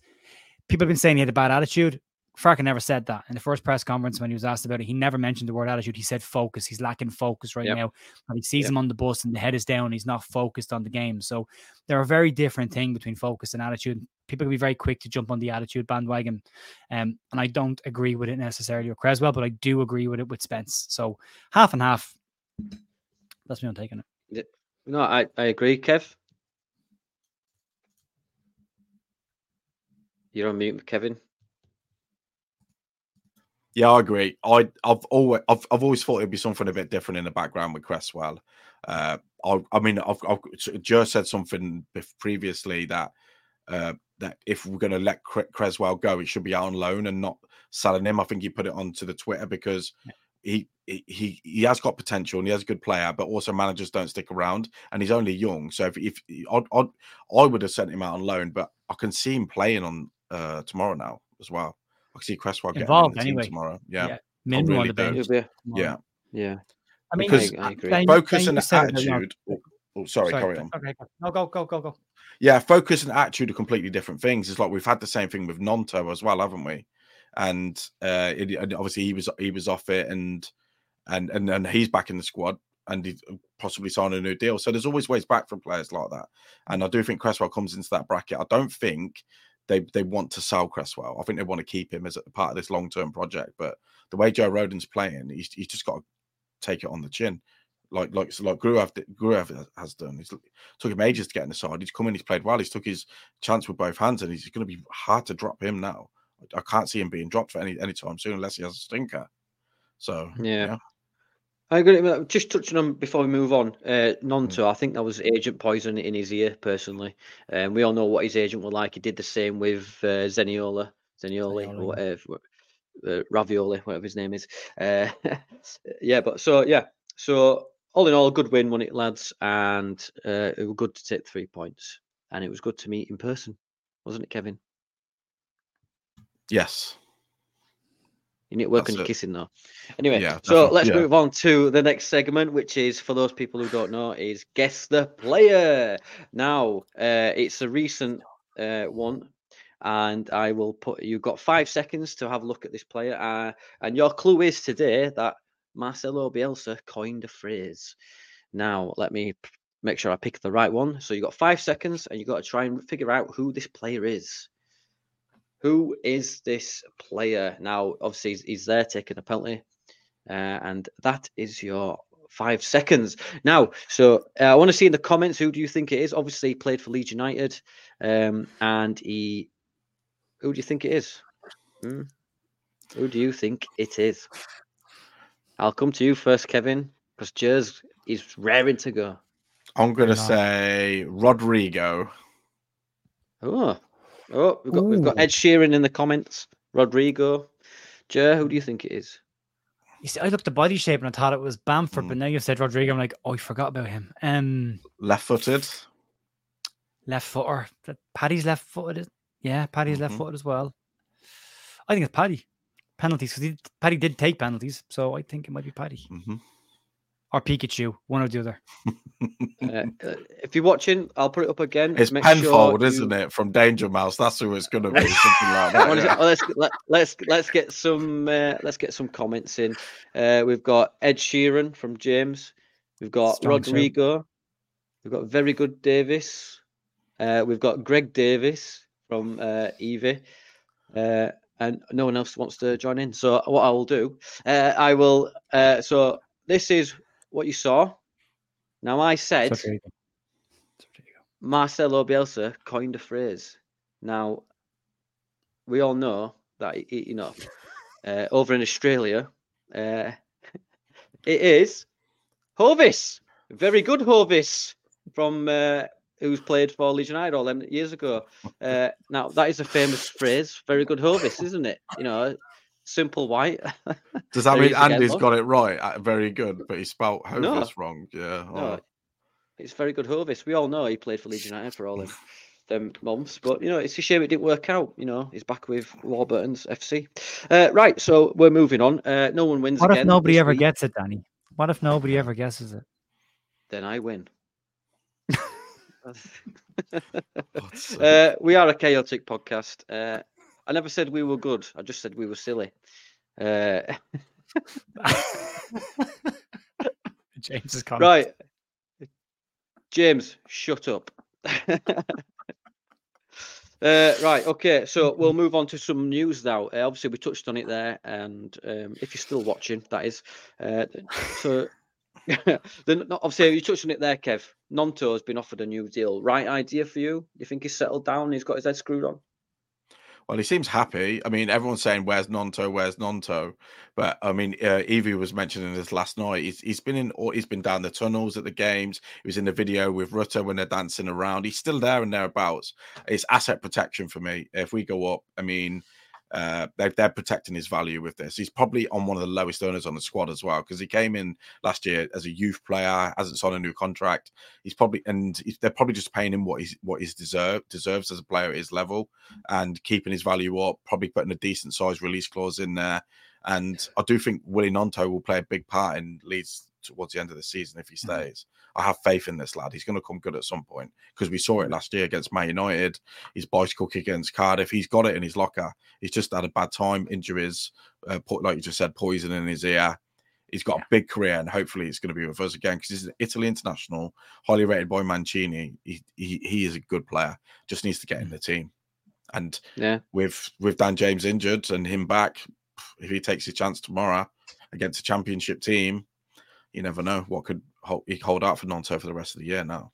C: people have been saying he had a bad attitude. Farke never said that in the first press conference when he was asked about it. He never mentioned the word attitude. He said focus. He's lacking focus right yep. now. And he sees yep. him on the bus and the head is down. He's not focused on the game. So they're a very different thing between focus and attitude. People can be very quick to jump on the attitude bandwagon. Um, and I don't agree with it necessarily with Cresswell, but I do agree with it with Spence. So half and half. That's me on taking
A: it. No, I, I agree, Kev. You're on mute, Kevin.
B: Yeah, I agree. I, have always, I've, I've always thought it'd be something a bit different in the background with Cresswell. Uh, I, I mean, I've, I've just said something previously that uh, that if we're going to let Cresswell go, it should be out on loan and not selling him. I think he put it onto the Twitter because he he he has got potential and he has a good player, but also managers don't stick around, and he's only young. So if, if I'd, I'd, I would have sent him out on loan, but I can see him playing on uh, tomorrow now as well. I see Cresswell getting involved anyway. tomorrow. Yeah, yeah.
C: minimum really on the bench.
A: Yeah, yeah.
B: I mean, because I, I agree. focus and attitude. Oh, oh, sorry, sorry, carry on.
C: Okay, no, go, go, go, go.
B: Yeah, focus and attitude are completely different things. It's like we've had the same thing with Gnonto as well, haven't we? And uh, it, obviously he was he was off it, and and and and he's back in the squad. and he possibly sign a new deal. So there's always ways back from players like that. And I do think Cresswell comes into that bracket. I don't think they they want to sell Cresswell. I think they want to keep him as a part of this long term project. But the way Joe Rodon's playing, he's, he's just got to take it on the chin. Like like so like Gruev, Gruev has done. He's took him ages to get in the side. He's come in, he's played well. He's took his chance with both hands, and he's going to be hard to drop him now. I can't see him being dropped for any any time soon unless he has a stinker. So
A: yeah. yeah. I agree. Just touching on before we move on, uh, Gnonto, mm. I think that was agent poison in his ear, personally. Um, we all know what his agent was like. He did the same with uh, Zeniola, Zenioli, or whatever, uh, Ravioli, whatever his name is. Uh, <laughs> yeah, but so, yeah. So, all in all, good win, won it, lads. And uh, it was good to take three points. And it was good to meet in person, wasn't it, Kevin?
B: Yes.
A: You need to work That's on your it. kissing though. Anyway, yeah, so let's yeah. move on to the next segment, which is for those people who don't know, is guess the player. Now, uh, it's a recent uh, one, and I will put. You've got five seconds to have a look at this player, uh, and your clue is today that Marcelo Bielsa coined a phrase. Now, let me make sure I pick the right one. So you have got five seconds, and you have got to try and figure out who this player is. Who is this player? Now, obviously, he's, he's there taking a penalty, uh, and that is your five seconds. Now, so uh, I want to see in the comments who do you think it is? Obviously, he played for Leeds United, um, and he. Who do you think it is? Hmm? Who do you think it is? I'll come to you first, Kevin, because Ger's is raring to go.
B: I'm going to say Rodrigo.
A: Oh, Oh, we've got we've got Ed Sheeran in the comments. Rodrigo. Ger, who do you think it is?
C: You see, I looked at body shape and I thought it was Bamford, mm. but now you've said Rodrigo. I'm like, oh, I forgot about him. Um,
B: left-footed.
C: Left footer. Paddy's left-footed. Yeah, Paddy's mm-hmm. left-footed as well. I think it's Paddy. Penalties because Paddy did take penalties, so I think it might be Paddy.
B: Mm-hmm
C: or Pikachu, one or the other.
A: uh, uh, if you're watching, I'll put it up again.
B: It's Make Penfold, sure isn't you... it? From Danger Mouse. That's who it's going to be. <laughs> Something like that.
A: yeah. well, let's let, let's let's get some uh, let's get some comments in. Uh, we've got Ed Sheeran from James. We've got Strong Rodrigo. Show. We've got very good Davis. Uh, we've got Greg Davis from uh, Evie. Uh, and no one else wants to join in. So what I will do, uh, I will. Uh, so this is what you saw. Now I said Marcelo Bielsa coined a phrase. Now we all know that you know uh, over in Australia, uh, <laughs> it is Hovis, very good Hovis from uh, who's played for Legion Idol them years ago. Uh, now that is a famous phrase, very good Hovis, isn't it? You know, simple white. <laughs>
B: Does that mean Andy's got it right? Uh, very good, but he spelt <laughs> Hovis no. wrong. Yeah.
A: No, oh. it's very good Hovis. We all know he played for Leeds United for all them, <laughs> them months, but you know it's a shame it didn't work out. You know he's back with Warburton's FC. Uh, right, so we're moving on. Uh, no one wins.
C: What
A: if
C: nobody ever week. gets it, Danny? What if nobody ever guesses it?
A: Then I win. uh, we are a chaotic podcast. I never said we were good. I just said we were silly. Uh... <laughs>
C: James is coming.
A: Right. James, shut up. <laughs> Uh, right, okay, so we'll move on to some news now. Uh, obviously, we touched on it there, and um, if you're still watching, that is. Uh, so, <laughs> then obviously, you touched on it there, Kev. Gnonto has been offered a new deal. Right idea for you? You think he's settled down? He's got his head screwed on?
B: Well, he seems happy. I mean, everyone's saying, "Where's Gnonto? Where's Gnonto?" But I mean, uh, Evie was mentioning this last night. He's, he's been in, he's been down the tunnels at the games. He was in the video with Rutter when they're dancing around. He's still there and thereabouts. It's asset protection for me. If we go up, I mean, uh, they're, they're protecting his value with this. He's probably on one of the lowest earners on the squad as well because he came in last year as a youth player, hasn't signed a new contract. He's probably and they're probably just paying him what he's what he's deserved deserves as a player at his level and keeping his value up. Probably putting a decent size release clause in there. And I do think Willie Gnonto will play a big part in Leeds towards the end of the season if he mm-hmm. stays. I have faith in this lad. He's going to come good at some point because we saw it last year against Man United. His bicycle kick against Cardiff. He's got it in his locker. He's just had a bad time, injuries, uh, like you just said, poison in his ear. He's got yeah. a big career, and hopefully, it's going to be with us again because he's an Italy international, highly rated by Mancini. He, he he is a good player. Just needs to get in mm. the team. And
A: yeah,
B: with with Dan James injured and him back, if he takes his chance tomorrow against a championship team, you never know what could hold, hold out for Nantes for the rest of the year now.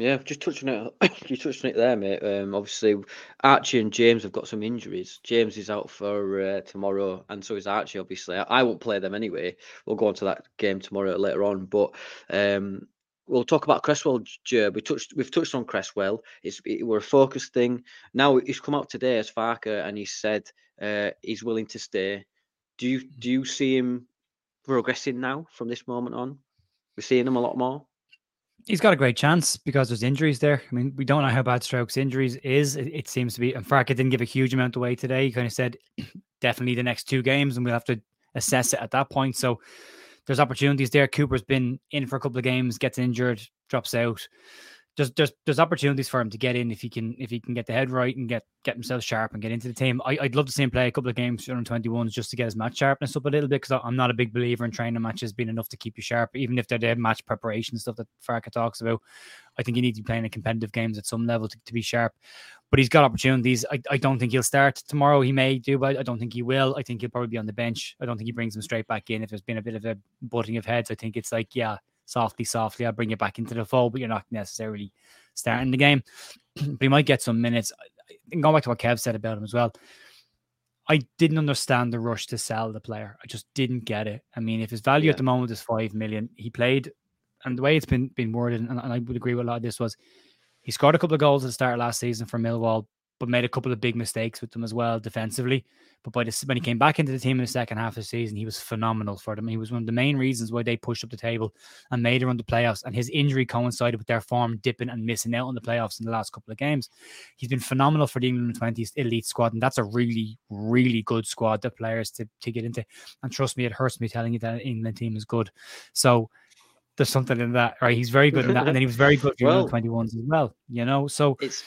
A: Yeah, just touching it, <coughs> you touching it there, mate. Um, obviously, Archie and James have got some injuries. James is out for uh, tomorrow, and so is Archie. Obviously, I, I, won't play them anyway. We'll go on to that game tomorrow later on, but um, we'll talk about Cresswell. We touched, we've touched on Cresswell. It's it, we're a focus thing now. He's come out today as Farke, and he said uh, he's willing to stay. Do you do you see him progressing now from this moment on? We're seeing him a lot more
C: he's got a great chance because there's injuries there. I mean, we don't know how bad Struijk's injuries is. It, it seems to be, and Farke didn't give a huge amount away today. He kind of said <clears throat> definitely the next two games, and we'll have to assess it at that point. So there's opportunities there. Cooper's been in for a couple of games, gets injured, drops out there's there's there's opportunities for him to get in if he can if he can get the head right and get get himself sharp and get into the team. I, would love to see him play a couple of games under 21s just to get his match sharpness up a little bit because I'm not a big believer in training matches being enough to keep you sharp, even if they're the match preparation stuff that Farke talks about. I think you need to be playing in competitive games at some level to, to be sharp. But he's got opportunities. I, I don't think he'll start tomorrow. He may do, but I don't think he will. I think he'll probably be on the bench. I don't think he brings him straight back in if there's been a bit of a butting of heads. I think it's like, yeah, softly, softly, I'll bring you back into the fold, but you're not necessarily starting the game. <clears throat> but he might get some minutes. And going back to what Kev said about him as well, I didn't understand the rush to sell the player. I just didn't get it. I mean, if his value yeah. at the moment is five million, he played, and the way it's been been worded, and, and I would agree with a lot of this was, he scored a couple of goals at the start of last season for Millwall, but made a couple of big mistakes with them as well defensively. But by this, when he came back into the team in the second half of the season, he was phenomenal for them. He was one of the main reasons why they pushed up the table and made it run the playoffs. And his injury coincided with their form dipping and missing out on the playoffs in the last couple of games. He's been phenomenal for the England 20s elite squad, and that's a really, really good squad of players to, to get into. And trust me, it hurts me telling you that England team is good. So there's something in that, right? He's very good in that, and then he was very good for well, 21s as well. You know, so
A: it's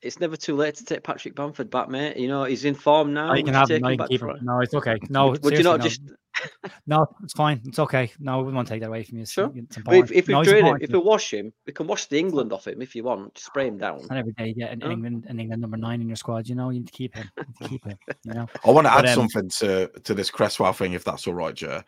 A: it's never too late to take Patrick Bamford back, mate. You know, he's in form now.
C: you can have him, keep him. No, it's okay. No,
A: would, would you not no. just? <laughs>
C: no, it's fine. It's okay. No, we won't take that away from you.
A: Sure. if, if we no, him, if we wash him, we can wash the England off him if you want. Spray him down.
C: And every day you get an, England, an England number nine in your squad. You know, you need to keep him. To keep him. You know. <laughs>
B: I want to add um, something to to this Cresswell thing, if that's all right, Joe.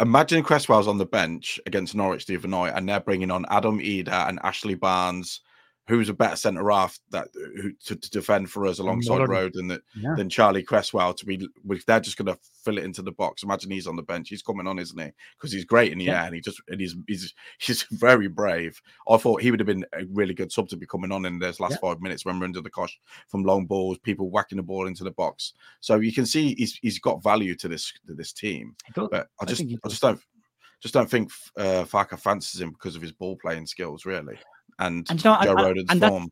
B: Imagine Cresswell's on the bench against Norwich the other night, and they're bringing on Adam Idah and Ashley Barnes who's a better centre half that who to, to, defend for us alongside Modern. Road than that yeah. than Charlie Cresswell to be they're just going to fill it into the box. Imagine he's on the bench. He's coming on, isn't he? Because he's great in the yeah. air and he just and he's he's he's <laughs> very brave. I thought he would have been a really good sub to be coming on in those last yeah. five minutes when we're under the cosh from long balls, people whacking the ball into the box. So you can see he's he's got value to this to this team. But I just I, I just don't just don't think uh, Farke fancies him because of his ball playing skills, really and, and you know, Joe Rodon's and form. That,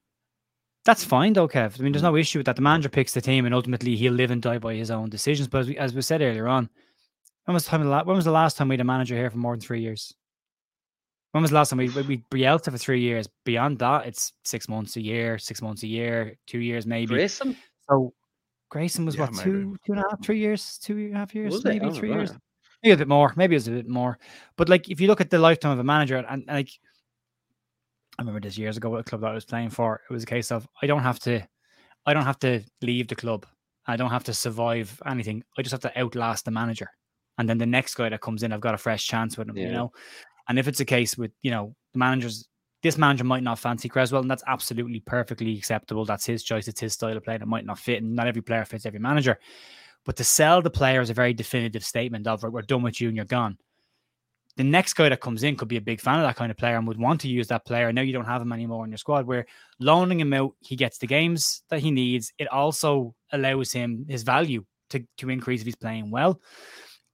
C: that's fine though, Kev. I mean, there's hmm. no issue with that. The manager picks the team, and ultimately he'll live and die by his own decisions. But as we, as we said earlier on, when was, the time, when was the last time we had a manager here for more than three years? When was the last time we we Bielsa for three years? Beyond that, it's six months a year, six months a year, two years maybe.
A: Grayson.
C: So Grayson was yeah, what maybe. two, two and a half, three years, two and a half years, was maybe oh, three years, maybe a bit more, maybe it was a bit more. But like, if you look at the lifetime of a manager, and, and like I remember this years ago what a club that I was playing for. It was a case of I don't have to, I don't have to leave the club. I don't have to survive anything. I just have to outlast the manager, and then the next guy that comes in, I've got a fresh chance with him. Yeah. You know, and if it's a case with you know the managers, this manager might not fancy Cresswell, and that's absolutely perfectly acceptable. That's his choice. It's his style of play. It might not fit, and not every player fits every manager. But to sell the player is a very definitive statement of we're done with you and you're gone the next guy that comes in could be a big fan of that kind of player and would want to use that player. I know you don't have him anymore in your squad. Where loaning him out, he gets the games that he needs. It also allows him his value to, to increase if he's playing well.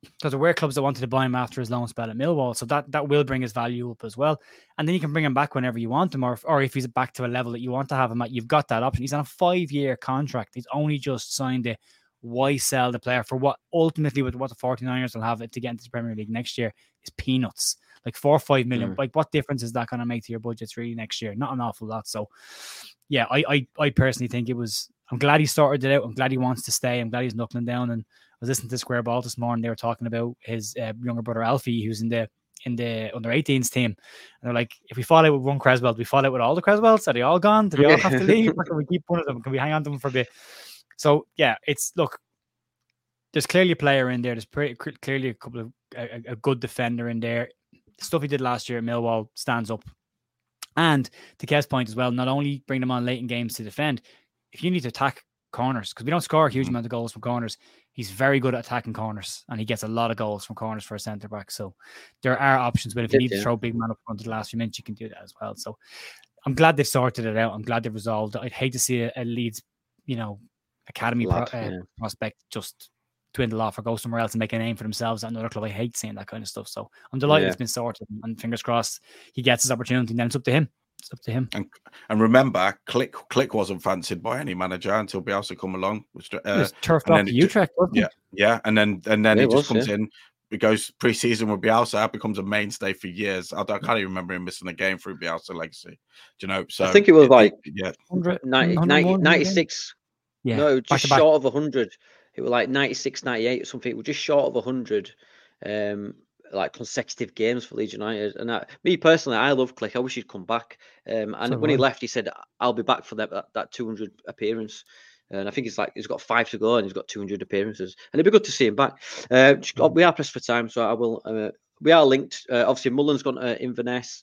C: Because there were clubs that wanted to buy him after his loan spell at Millwall, so that that will bring his value up as well. And then you can bring him back whenever you want him, or if, or if he's back to a level that you want to have him at, you've got that option. He's on a five year contract. He's only just signed it why sell the player for what ultimately with what the 49ers will have it to get into the Premier League next year is peanuts. Like four or five million. Mm. Like what difference is that going to make to your budgets really next year? Not an awful lot. So yeah, I, I I personally think it was I'm glad he started it out. I'm glad he wants to stay. I'm glad he's knuckling down and I was listening to Square Ball this morning. They were talking about his uh, younger brother Alfie, who's in the in the under 18s team. And they're like, if we fall out with one Cresswell, we fall out with all the Cresswells? Are they all gone? Do they all have to <laughs> leave? Or can we keep one of them? Can we hang on to them for a bit? So yeah, it's look. There's clearly a player in there. There's pretty, clearly a couple of a, a good defender in there. The stuff he did last year at Millwall stands up. And to Kev's point as well, not only bring them on late in games to defend, if you need to attack corners, because we don't score a huge mm. amount of goals from corners, he's very good at attacking corners and he gets a lot of goals from corners for a centre back. So there are options, but if you need yeah. to throw big man up front the last few minutes, you can do that as well. So I'm glad they've sorted it out. I'm glad they've resolved it. I'd hate to see a, a Leeds, you know, academy pro, uh, yeah. prospect just dwindle off or go somewhere else and make a name for themselves at another club. I hate seeing that kind of stuff. So I'm delighted yeah. it's been sorted and fingers crossed he gets his opportunity. And then it's up to him. It's up to him.
B: And, and remember, Klich Klich wasn't fancied by any manager until Bielsa come along. Which, uh,
C: turfed off Utrecht,
B: yeah, yeah, and then and then yeah, he just was, comes yeah. in. It goes pre-season with Bielsa, that becomes a mainstay for years. I, I, can't even remember him missing a game through Bielsa legacy. Do you know? So
A: I think it was like yeah, 90, 90, 96. Yeah, no, just short of 100 it was like 96, 98 or something. It was just short of 100 um, like consecutive games for Leeds United. And I, me personally, I love Klich. I wish he'd come back. Um, and so when he left, he said, "I'll be back for that that, that 200 appearance." And I think he's like he's got five to go, and he's got 200 appearances. And it'd be good to see him back. Uh, we are pressed for time, so I will. Uh, we are linked. Uh, obviously, Mullen's gone to Inverness.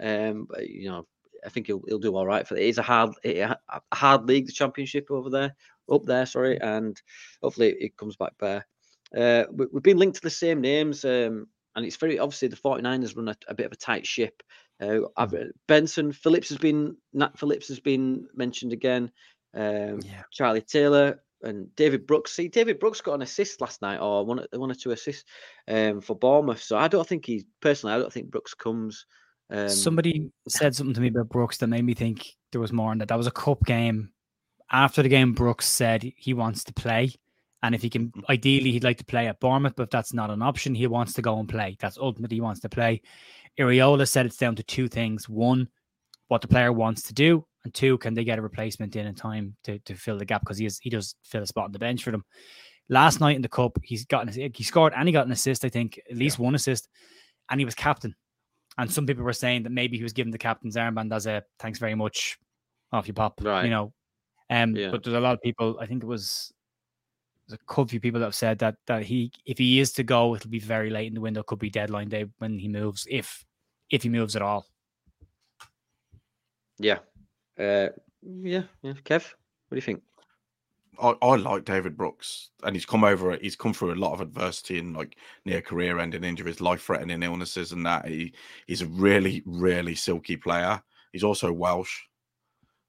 A: Um, you know, I think he'll he'll do all right for it. It's a hard a hard league, the championship over there up there, sorry, and hopefully it comes back there. Uh, we, have been linked to the same names, um, and it's very obviously the 49ers run a, a bit of a tight ship. Uh, mm. Benson Phillips has been Nat Phillips has been mentioned again. Um, yeah. Charlie Taylor and David Brooks. See, David Brooks got an assist last night, or one, one or two assists um, for Bournemouth. So I don't think he personally. I don't think Brooks comes.
C: Um, Somebody said something to me about Brooks that made me think there was more in that. That was a cup game after the game, Brooks said he wants to play. And if he can, mm. ideally, he'd like to play at Bournemouth, but if that's not an option, he wants to go and play. That's ultimately he wants to play. Iraola said it's down to two things: one, what the player wants to do, and two, can they get a replacement in in time to, to fill the gap because he is, he does fill a spot on the bench for them. Last night in the cup, he's gotten he scored and he got an assist. I think at least yeah. one assist, and he was captain. And some people were saying that maybe he was given the captain's armband as a thanks very much, off you pop. Right. You know, um, yeah. But there's a lot of people. I think it was there's a couple few people that have said that that he, if he is to go, it'll be very late in the window. Could be deadline day when he moves, if if he moves at all.
A: Yeah, uh, yeah, yeah. Kev, what do you think?
B: I, I like David Brooks, and he's come over. He's come through a lot of adversity and like near career-ending injuries, life-threatening illnesses, and that. He he's a really, really silky player. He's also Welsh,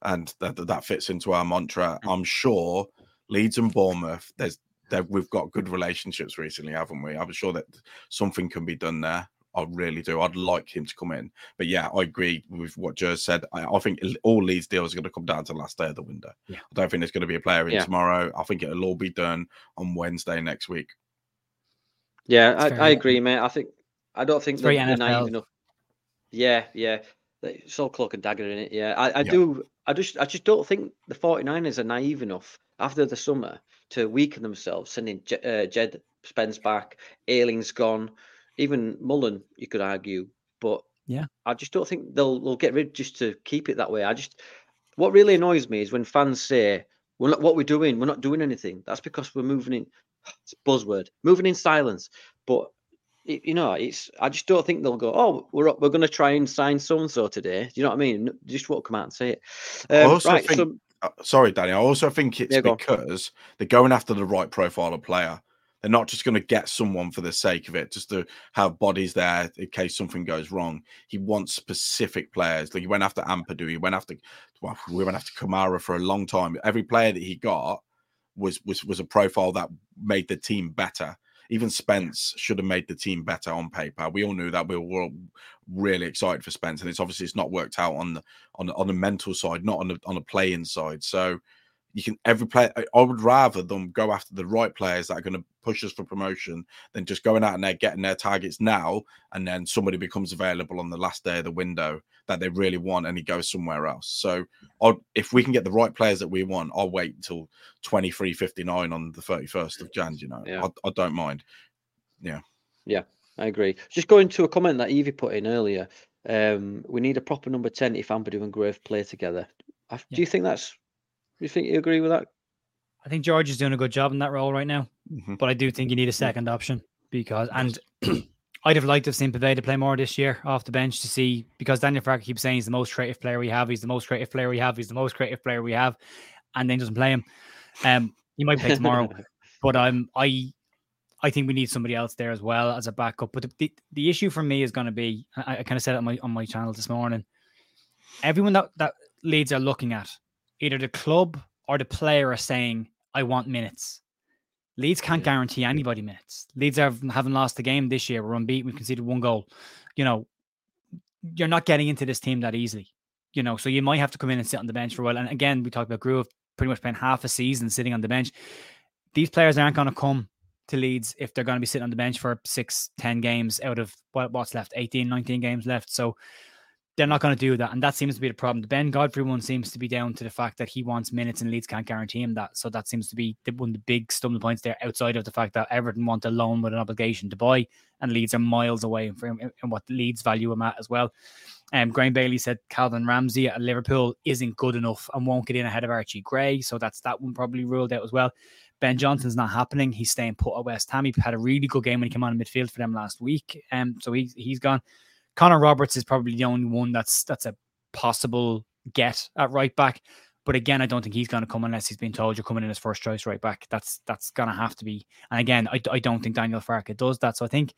B: and that that fits into our mantra. Mm. I'm sure Leeds and Bournemouth, there's there, we've got good relationships recently, haven't we? I'm sure that something can be done there. I really do. I'd like him to come in, but yeah, I agree with what Joe said. I, I, think all Leeds deals are going to come down to the last day of the window. Yeah. I don't think there's going to be a player in yeah. tomorrow. I think it'll all be done on Wednesday next week.
A: Yeah, I, I, agree, mate. I think I don't think they're, they're naive enough. Yeah, yeah. It's all cloak and dagger in it. Yeah, I, I yeah. do. I just, I just don't think the 49ers are naive enough after the summer to weaken themselves, sending Je- uh, Jed Spence back, Ayling's gone, even Mullen, you could argue. But
C: yeah,
A: I just don't think they'll they'll get rid just to keep it that way. I just, what really annoys me is when fans say, "We're not what we're doing. We're not doing anything." That's because we're moving in. <sighs> It's buzzword, moving in silence. But you know, it's I just don't think they'll go. Oh, we're we're going to try and sign so and so today. Do you know what I mean? Just won't come out and say it.
B: Um, I also right, think. So, uh, sorry, Danny. I also think it's because they're going after the right profile of player. They're not just going to get someone for the sake of it, just to have bodies there in case something goes wrong. He wants specific players. Like he went after Ampadu, he went after well, we went after Kamara for a long time. Every player that he got was was was a profile that made the team better even Spence should have made the team better on paper. We all knew that. We were really excited for Spence, and it's obviously it's not worked out on the on on the mental side, not on the on the playing side. So you can every player. I would rather them go after the right players that are going to push us for promotion than just going out and they're getting their targets now, and then somebody becomes available on the last day of the window that they really want, and he goes somewhere else. So, I'll, if we can get the right players that we want, I'll wait until twenty three fifty nine on the thirty first of Jan. You know, yeah. I, I don't mind. Yeah,
A: yeah, I agree. Just going to a comment that Evie put in earlier. Um, we need a proper number ten if Ampadu and Gruev play together. Do yeah. you think that's? Do you think you agree with that?
C: I think George is doing a good job in that role right now, mm-hmm. but I do think you need a second option because and <clears throat> I'd have liked to have seen Pave to play more this year off the bench to see because Daniel Farke keeps saying he's the most creative player we have, he's the most creative player we have, he's the most creative player we have, and then doesn't play him. Um, he might play tomorrow, <laughs> but um, I I think we need somebody else there as well as a backup. But the, the, the issue for me is going to be I, I kind of said it on my on my channel this morning. Everyone that that Leeds are looking at, either the club or the player are saying I want minutes. Leeds can't guarantee anybody minutes. Leeds have, haven't lost the game this year. We're unbeaten. We've conceded one goal. You know, you're not getting into this team that easily. You know, so you might have to come in and sit on the bench for a while. And again, we talked about Gruev pretty much playing half a season sitting on the bench. These players aren't going to come to Leeds if they're going to be sitting on the bench for six, 10 games out of what's left, 18, 19 games left. So they're not going to do that. And that seems to be the problem. The Ben Godfrey one seems to be down to the fact that he wants minutes and Leeds can't guarantee him that. So that seems to be the, one of the big stumbling points there outside of the fact that Everton want a loan with an obligation to buy and Leeds are miles away from what Leeds value him at as well. Um, Graham Bailey said Calvin Ramsay at Liverpool isn't good enough and won't get in ahead of Archie Gray. So that's that one probably ruled out as well. Ben Johnson's not happening. He's staying put at West Ham. He had a really good game when he came on in midfield for them last week. Um, so he's he's gone. Connor Roberts is probably the only one that's that's a possible get at right back. But again, I don't think he's going to come unless he's been told you're coming in as first choice right back. That's that's going to have to be. And again, I, I don't think Daniel Farke does that. So I think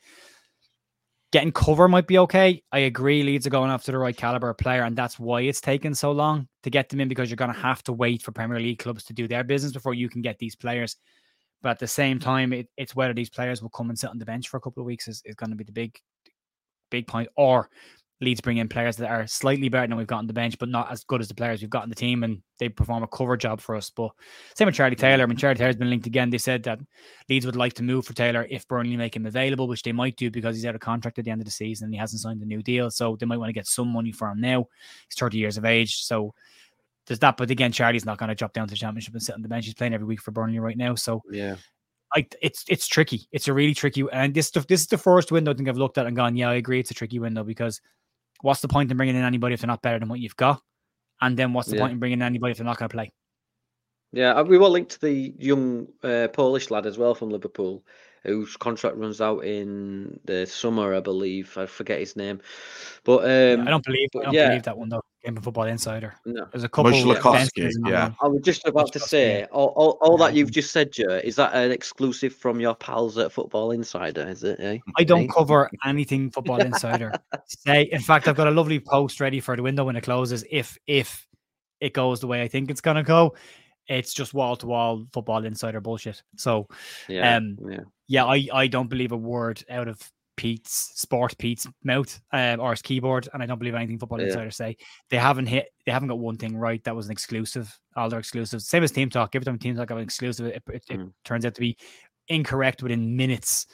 C: getting cover might be okay. I agree. Leeds are going after the right caliber player, and that's why it's taken so long to get them in because you're going to have to wait for Premier League clubs to do their business before you can get these players. But at the same time, it, it's whether these players will come and sit on the bench for a couple of weeks is, is going to be the big big point, or Leeds bring in players that are slightly better than we've got on the bench, but not as good as the players we've got in the team, and they perform a cover job for us. But same with Charlie Taylor. I mean, Charlie Taylor's been linked again. They said that Leeds would like to move for Taylor if Burnley make him available, which they might do because he's out of contract at the end of the season and he hasn't signed a new deal. So they might want to get some money for him now. He's 30 years of age. So there's that. But again, Charlie's not going to drop down to the championship and sit on the bench. He's playing every week for Burnley right now. So
A: yeah.
C: I, it's it's tricky. It's a really tricky, and this this is the first window I think I've looked at and gone, yeah, I agree, it's a tricky window because what's the point in bringing in anybody if they're not better than what you've got, and then what's the yeah. point in bringing in anybody if they're not going to play?
A: Yeah, uh, we were linked to the young uh, Polish lad as well from Liverpool, whose contract runs out in the summer, I believe. I forget his name, but um,
C: yeah, I don't believe. I don't yeah. believe that one though. Game of Football Insider.
A: No.
C: There's a couple.
B: yeah.
A: I was just about to say, all, all, all that you've just said, Joe, is that an exclusive from your pals at Football Insider? Is it? Eh?
C: I don't cover anything Football Insider. <laughs> Say, in fact, I've got a lovely post ready for the window when it closes. If if it goes the way I think it's gonna go, it's just wall to wall Football Insider bullshit. So, yeah, um, yeah, yeah, I I don't believe a word out of Pete's Sport Pete's mouth um, or his keyboard, and I don't believe anything Football yeah. Insider say. They haven't hit. They haven't got one thing right. That was an exclusive. All their exclusives, same as Team Talk. Every time Team Talk have an exclusive, it, it, it mm. turns out to be incorrect within minutes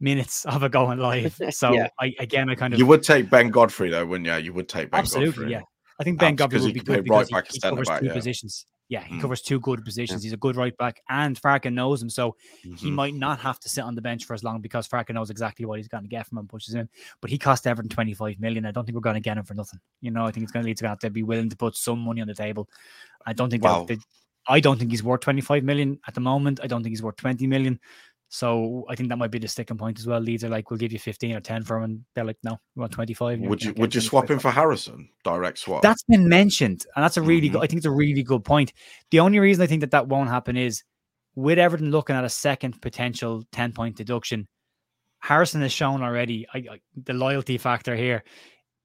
C: minutes of it going live. <laughs> So yeah. I again I kind of
B: you would take Ben Godfrey though, wouldn't you? You would take Ben
C: absolutely,
B: Godfrey.
C: yeah. I think Ben Godfrey would be good because right he, he covers back, two yeah. positions. Yeah, he mm. covers two good positions. Yeah. He's a good right back, and Farke knows him, so mm-hmm. he might not have to sit on the bench for as long because Farke knows exactly what he's going to get from him, pushes him. But he cost Everton twenty five million. I don't think we're going to get him for nothing. You know, I think it's going to lead to have to be willing to put some money on the table. I don't think. Wow. I don't think he's worth twenty five million at the moment. I don't think he's worth twenty million. So I think that might be the sticking point as well. Leeds are like, we'll give you 15 or 10 for him. And they're like, no, we want 25.
B: Would you would you swap him for Harrison? Direct swap.
C: That's been mentioned. And that's a really mm-hmm. good, I think it's a really good point. The only reason I think that that won't happen is with Everton looking at a second potential 10 point deduction, Harrison has shown already I, I, the loyalty factor here.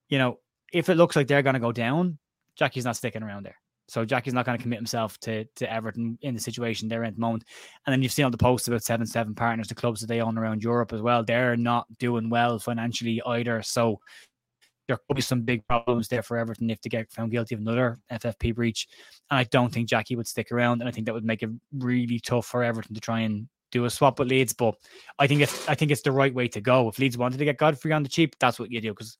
C: You know, if it looks like they're going to go down, Jackie's not sticking around there. So Jackie's not going to commit himself to to Everton in the situation they're in at the moment. And then you've seen all the posts about seven seven partners, the clubs that they own around Europe as well. They're not doing well financially either. So there could be some big problems there for Everton if they get found guilty of another FFP breach. And I don't think Jackie would stick around. And I think that would make it really tough for Everton to try and do a swap with Leeds, but I think it's I think it's the right way to go. If Leeds wanted to get Godfrey on the cheap, that's what you do because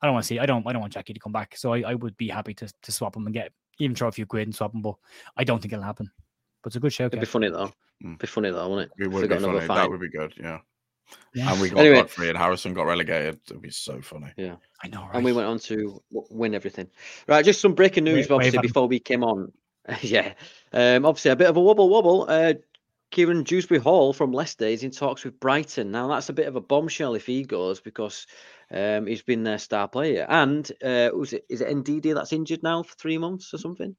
C: I don't want to see I don't I don't want Jackie to come back. So I, I would be happy to to swap him and get even throw a few quid and swap him, but I don't think it'll happen. But it's a good show.
A: It'd be funny though. Mm. Be funny though, wouldn't
B: it? It would be funny. That would be good. Yeah.
C: Yeah.
B: And we got anyway, Godfrey and Harrison got relegated. It'd be so funny.
A: Yeah,
C: I know. Right?
A: And we went on to win everything. Right, just some breaking news, wait, obviously, wait, before we came on. <laughs> yeah, um, obviously a bit of a wobble wobble. Uh, Kiernan Dewsbury Hall from Leicester is in talks with Brighton. Now that's a bit of a bombshell if he goes because um, he's been their star player. And uh, was it is it Ndidi that's injured now for three months or something?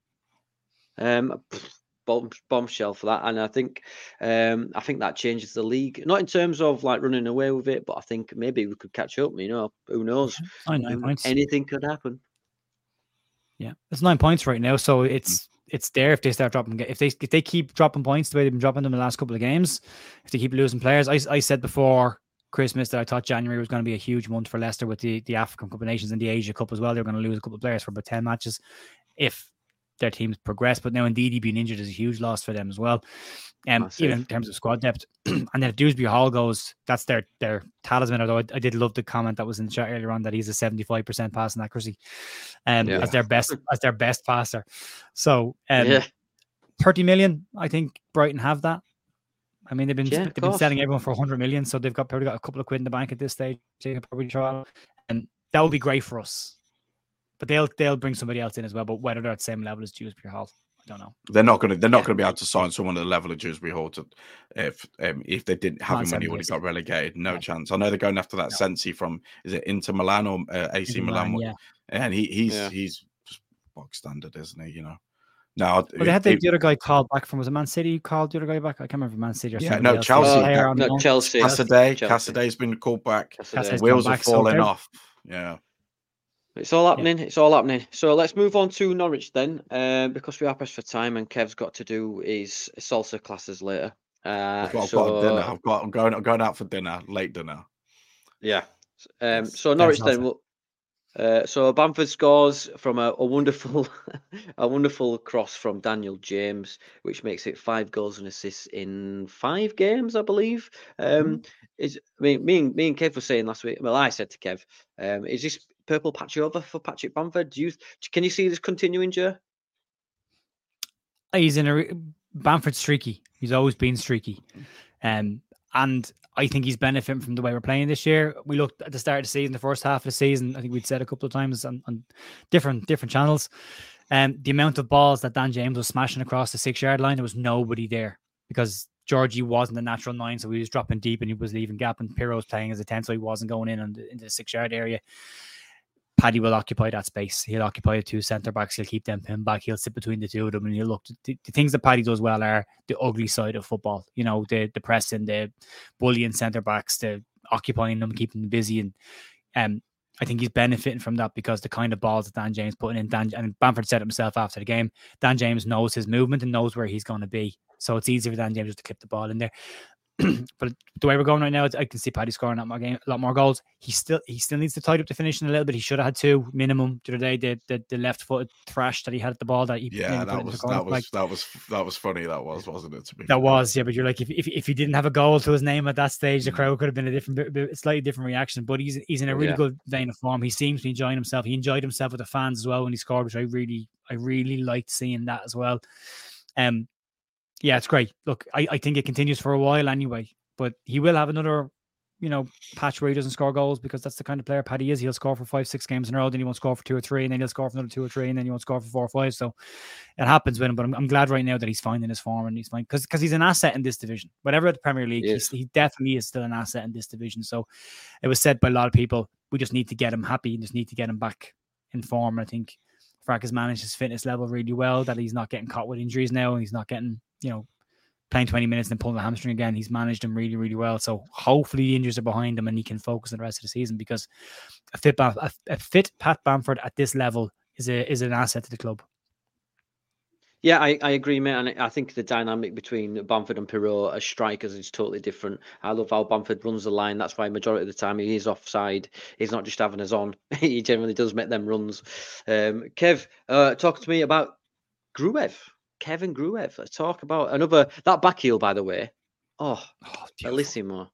A: Um, bomb, bombshell for that. And I think um, I think that changes the league, not in terms of like running away with it, but I think maybe we could catch up. You know, who knows?
C: I know
A: anything could happen.
C: Yeah, it's nine points right now, so it's it's there if they start dropping. If they if they keep dropping points the way they've been dropping them in the last couple of games, if they keep losing players, I I said before Christmas that I thought January was going to be a huge month for Leicester with the the African Cup of Nations and the Asia Cup as well. They're going to lose a couple of players for about ten matches. If their teams progress. But now Ndidi being injured is a huge loss for them as well. Um, even in terms of squad depth. <clears throat> and then if Dewsbury Hall goes, that's their their talisman. Although I, I, did love the comment that was in the chat earlier on that he's a 75% passing accuracy um, yeah. as their best <laughs> as their best passer. So um, yeah. 30 million, I think Brighton have that. I mean, they've been yeah, they've been selling everyone for 100 million, so they've got probably got a couple of quid in the bank at this stage. They could probably try, and that would be great for us but they'll they'll bring somebody else in as well. But whether they're at the same level as Dewsbury Hall, I don't know.
B: They're not going to. They're not yeah. going to be able to sign someone at the level of Dewsbury Hall to, if um, if they didn't have him when he would have got relegated. No, chance. I know they're going after that no. Sensi from is it Inter Milan or uh, AC Milan? Milan? Yeah, and he he's yeah. he's just bog standard, isn't he? You know. No,
C: well, they had the, the, other guy called back from was it Man City you called the other guy back? I can't remember Man City or
B: yeah, no Chelsea.
A: Uh, no, Chelsea.
B: Casadei. Casadei's been called back. Wheels are falling so off. Yeah.
A: It's all happening. Yeah. It's all happening. So let's move on to Norwich then, uh, because we are pressed for time, and Kev's got to do his salsa classes later. Uh,
B: I've, got, so, I've got dinner. I've got. I'm going. I'm going out for dinner. Late dinner.
A: Yeah. Um, so Norwich then. We'll, uh, so Bamford scores from a, a wonderful, <laughs> a wonderful cross from Daniel James, which makes it five goals and assists in five games, I believe. Um, mm. Is I mean, me and me and Kev were saying last week. Well, I said to Kev, um, is this purple patch over for Patrick Bamford? Do you can you see this continuing, Joe?
C: He's in a Bamford streaky. He's always been streaky, um, and I think he's benefiting from the way we're playing this year. We looked at the start of the season, the first half of the season. I think we'd said a couple of times on, on different different channels. Um, the amount of balls that Dan James was smashing across the six yard line, there was nobody there because Georgie wasn't a natural nine, so he was dropping deep and he was leaving gap, and was playing as a ten, so he wasn't going in on the, into the six yard area. Paddy will occupy that space. He'll occupy the two centre backs. He'll keep them pinned back. He'll sit between the two of them, and he'll look. The, the things that Paddy does well are the ugly side of football. You know, the the pressing, the bullying centre backs, the occupying them, keeping them busy, and um, I think he's benefiting from that because the kind of balls that Dan James putting in, Dan and Bamford said himself after the game. Dan James knows his movement and knows where he's going to be, so it's easy for Dan James just to clip the ball in there. <clears throat> but the way we're going right now, I can see Paddy scoring a lot more game, a lot more goals. He still he still needs to tidy up the finishing a little bit. He should have had two minimum the other day. The the, the left footed thrash that he had at the ball that he
B: yeah that was that was like, that was that was funny. That was wasn't it? To
C: be that was yeah. But you're like if, if if he didn't have a goal to his name at that stage, the mm. crowd could have been a different, slightly different reaction. But he's he's in a really yeah. good vein of form. He seems to be enjoying himself. He enjoyed himself with the fans as well when he scored, which I really I really liked seeing that as well. Um, yeah, it's great. Look, I, I think it continues for a while anyway but he will have another, you know, patch where he doesn't score goals because that's the kind of player Paddy is. He'll score for five, six games in a row, then he won't score for two or three, and then he'll score for another two or three, and then he won't score for four or five. So it happens with him. But I'm, I'm glad right now that he's finding his form and he's fine because because he's an asset in this division. Whatever at the Premier League, yes. he definitely is still an asset in this division. So it was said by a lot of people, we just need to get him happy and just need to get him back in form. I think Frank has managed his fitness level really well. That he's not getting caught with injuries now, and he's not getting you know playing 20 minutes and pulling the hamstring again. He's managed him really, really well. So hopefully the injuries are behind him and he can focus on the rest of the season because a fit, a, a fit Pat Bamford at this level is a is an asset to the club.
A: Yeah, I, I agree, mate. And I think the dynamic between Bamford and Piroe as strikers is totally different. I love how Bamford runs the line. That's why majority of the time he is offside. He's not just having us on. <laughs> he generally does make them runs. Um, Kev, uh, talk to me about Gruev. Kevin Gruev. Let's talk about another that back heel, by the way, Oh, oh bellissimo,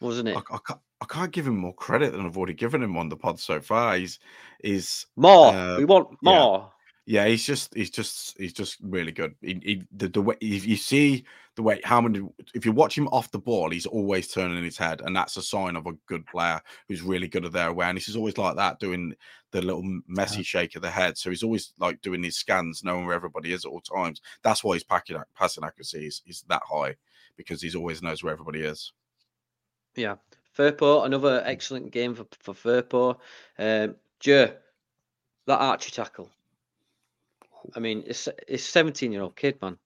A: wasn't it?
B: I, I, can't, I can't give him more credit than I've already given him on the pod so far. He's, he's
A: more. Uh, we want more.
B: Yeah, he's just he's just he's just really good. He, he, the, the way if you see the way how many if you watch him off the ball, he's always turning his head, and that's a sign of a good player who's really good at their awareness. He's always like that, doing the little messy yeah. shake of the head. So he's always like doing his scans, knowing where everybody is at all times. That's why his packing, passing accuracy is, is that high because he's always knows where everybody is.
A: Yeah, Firpo, another excellent game for for Firpo. Um, Joe, that Archie tackle I mean, it's it's seventeen year old kid, man.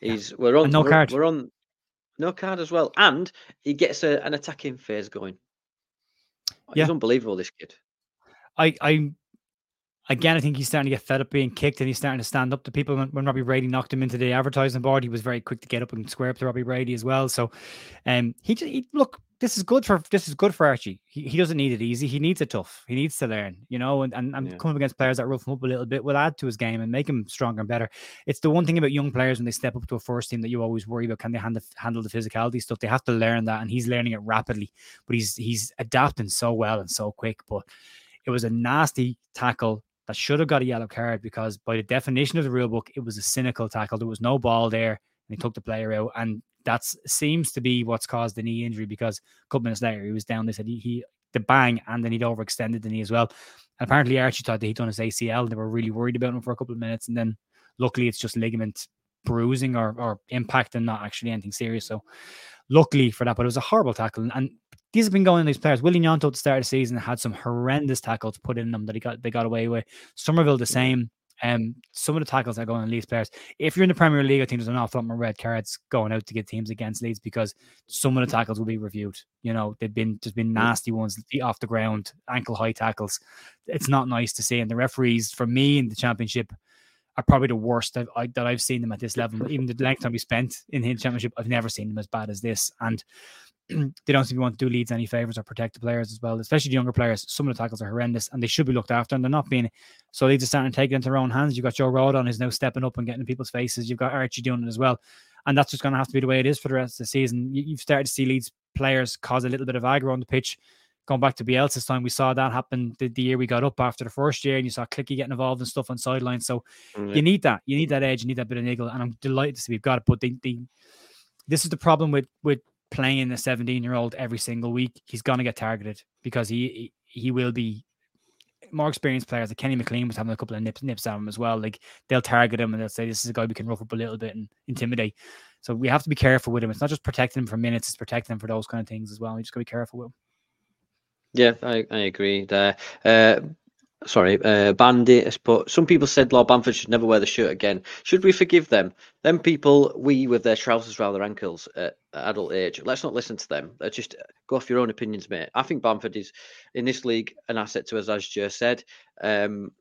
A: He's we're on
C: and no
A: we're,
C: card.
A: We're on no card as well, and he gets a, an attacking phase going. Yeah. He's unbelievable, this kid.
C: I I again, I think he's starting to get fed up being kicked, and he's starting to stand up to people. When, when Robbie Brady knocked him into the advertising board, he was very quick to get up and square up to Robbie Brady as well. So, um, he just he, look this is good for this is good for Archie. He, he doesn't need it easy. He needs it tough. He needs to learn, you know, and, and, and yeah. coming against players that rough him up a little bit will add to his game and make him stronger and better. It's the one thing about young players when they step up to a first team that you always worry about. Can they handle, handle the physicality stuff? They have to learn that, and he's learning it rapidly. But he's he's adapting so well and so quick. But it was a nasty tackle that should have got a yellow card because by the definition of the rule book, it was a cynical tackle. There was no ball there, and he took the player out. And that seems to be what's caused the knee injury because a couple minutes later he was down. They said he, he the bang and then he'd overextended the knee as well. And apparently Archie thought that he'd done his ACL. They were really worried about him for a couple of minutes, and then luckily it's just ligament bruising or, or impact and not actually anything serious. So luckily for that, but it was a horrible tackle. And, and these have been going on these players. Willie Gnonto at the start of the season had some horrendous tackles put in them that he got they got away with. Summerville the same. Um, some of the tackles that are going on Leeds players. If you're in the Premier League, I think there's an awful lot more red cards going out to get teams against Leeds because some of the tackles will be reviewed. You know, they've been there's been nasty ones off the ground, ankle high tackles. It's not nice to see. And the referees, for me in the championship, are probably the worst that, I, that I've seen them at this level. Even the length of time we spent in the championship, I've never seen them as bad as this. And <clears throat> they don't seem to want to do Leeds any favors or protect the players as well, especially the younger players. Some of the tackles are horrendous and they should be looked after and they're not being. So Leeds are starting to take it into their own hands. You've got Joe Rodon who's now stepping up and getting in people's faces. You've got Archie doing it as well. And that's just going to have to be the way it is for the rest of the season. You've started to see Leeds players cause a little bit of aggro on the pitch. Going back to Bielsa's time, we saw that happen the, the, year we got up after the first year, and you saw Clicky getting involved and stuff on sidelines. So mm-hmm. you need that. You need that edge. You need that bit of niggle. And I'm delighted to see we've got it. But they, they, this is the problem with with playing a 17 year old every single week, he's going to get targeted because he he will be more experienced players. Like Kenny McLean was having a couple of nips nips at him as well. Like they'll target him and they'll say this is a guy we can rough up a little bit and intimidate. So we have to be careful with him. It's not just protecting him for minutes; it's protecting him for those kind of things as well. We just got to be careful with him.
A: Yeah, I, I agree there. Uh, sorry, uh, Bandit But Some people said Lord Bamford should never wear the shirt again. Should we forgive them? Them people, we with their trousers around their ankles at, adult age. Let's not listen to them. Let's just go off your own opinions, mate. I think Bamford is in this league an asset to us, as Joe said. Um,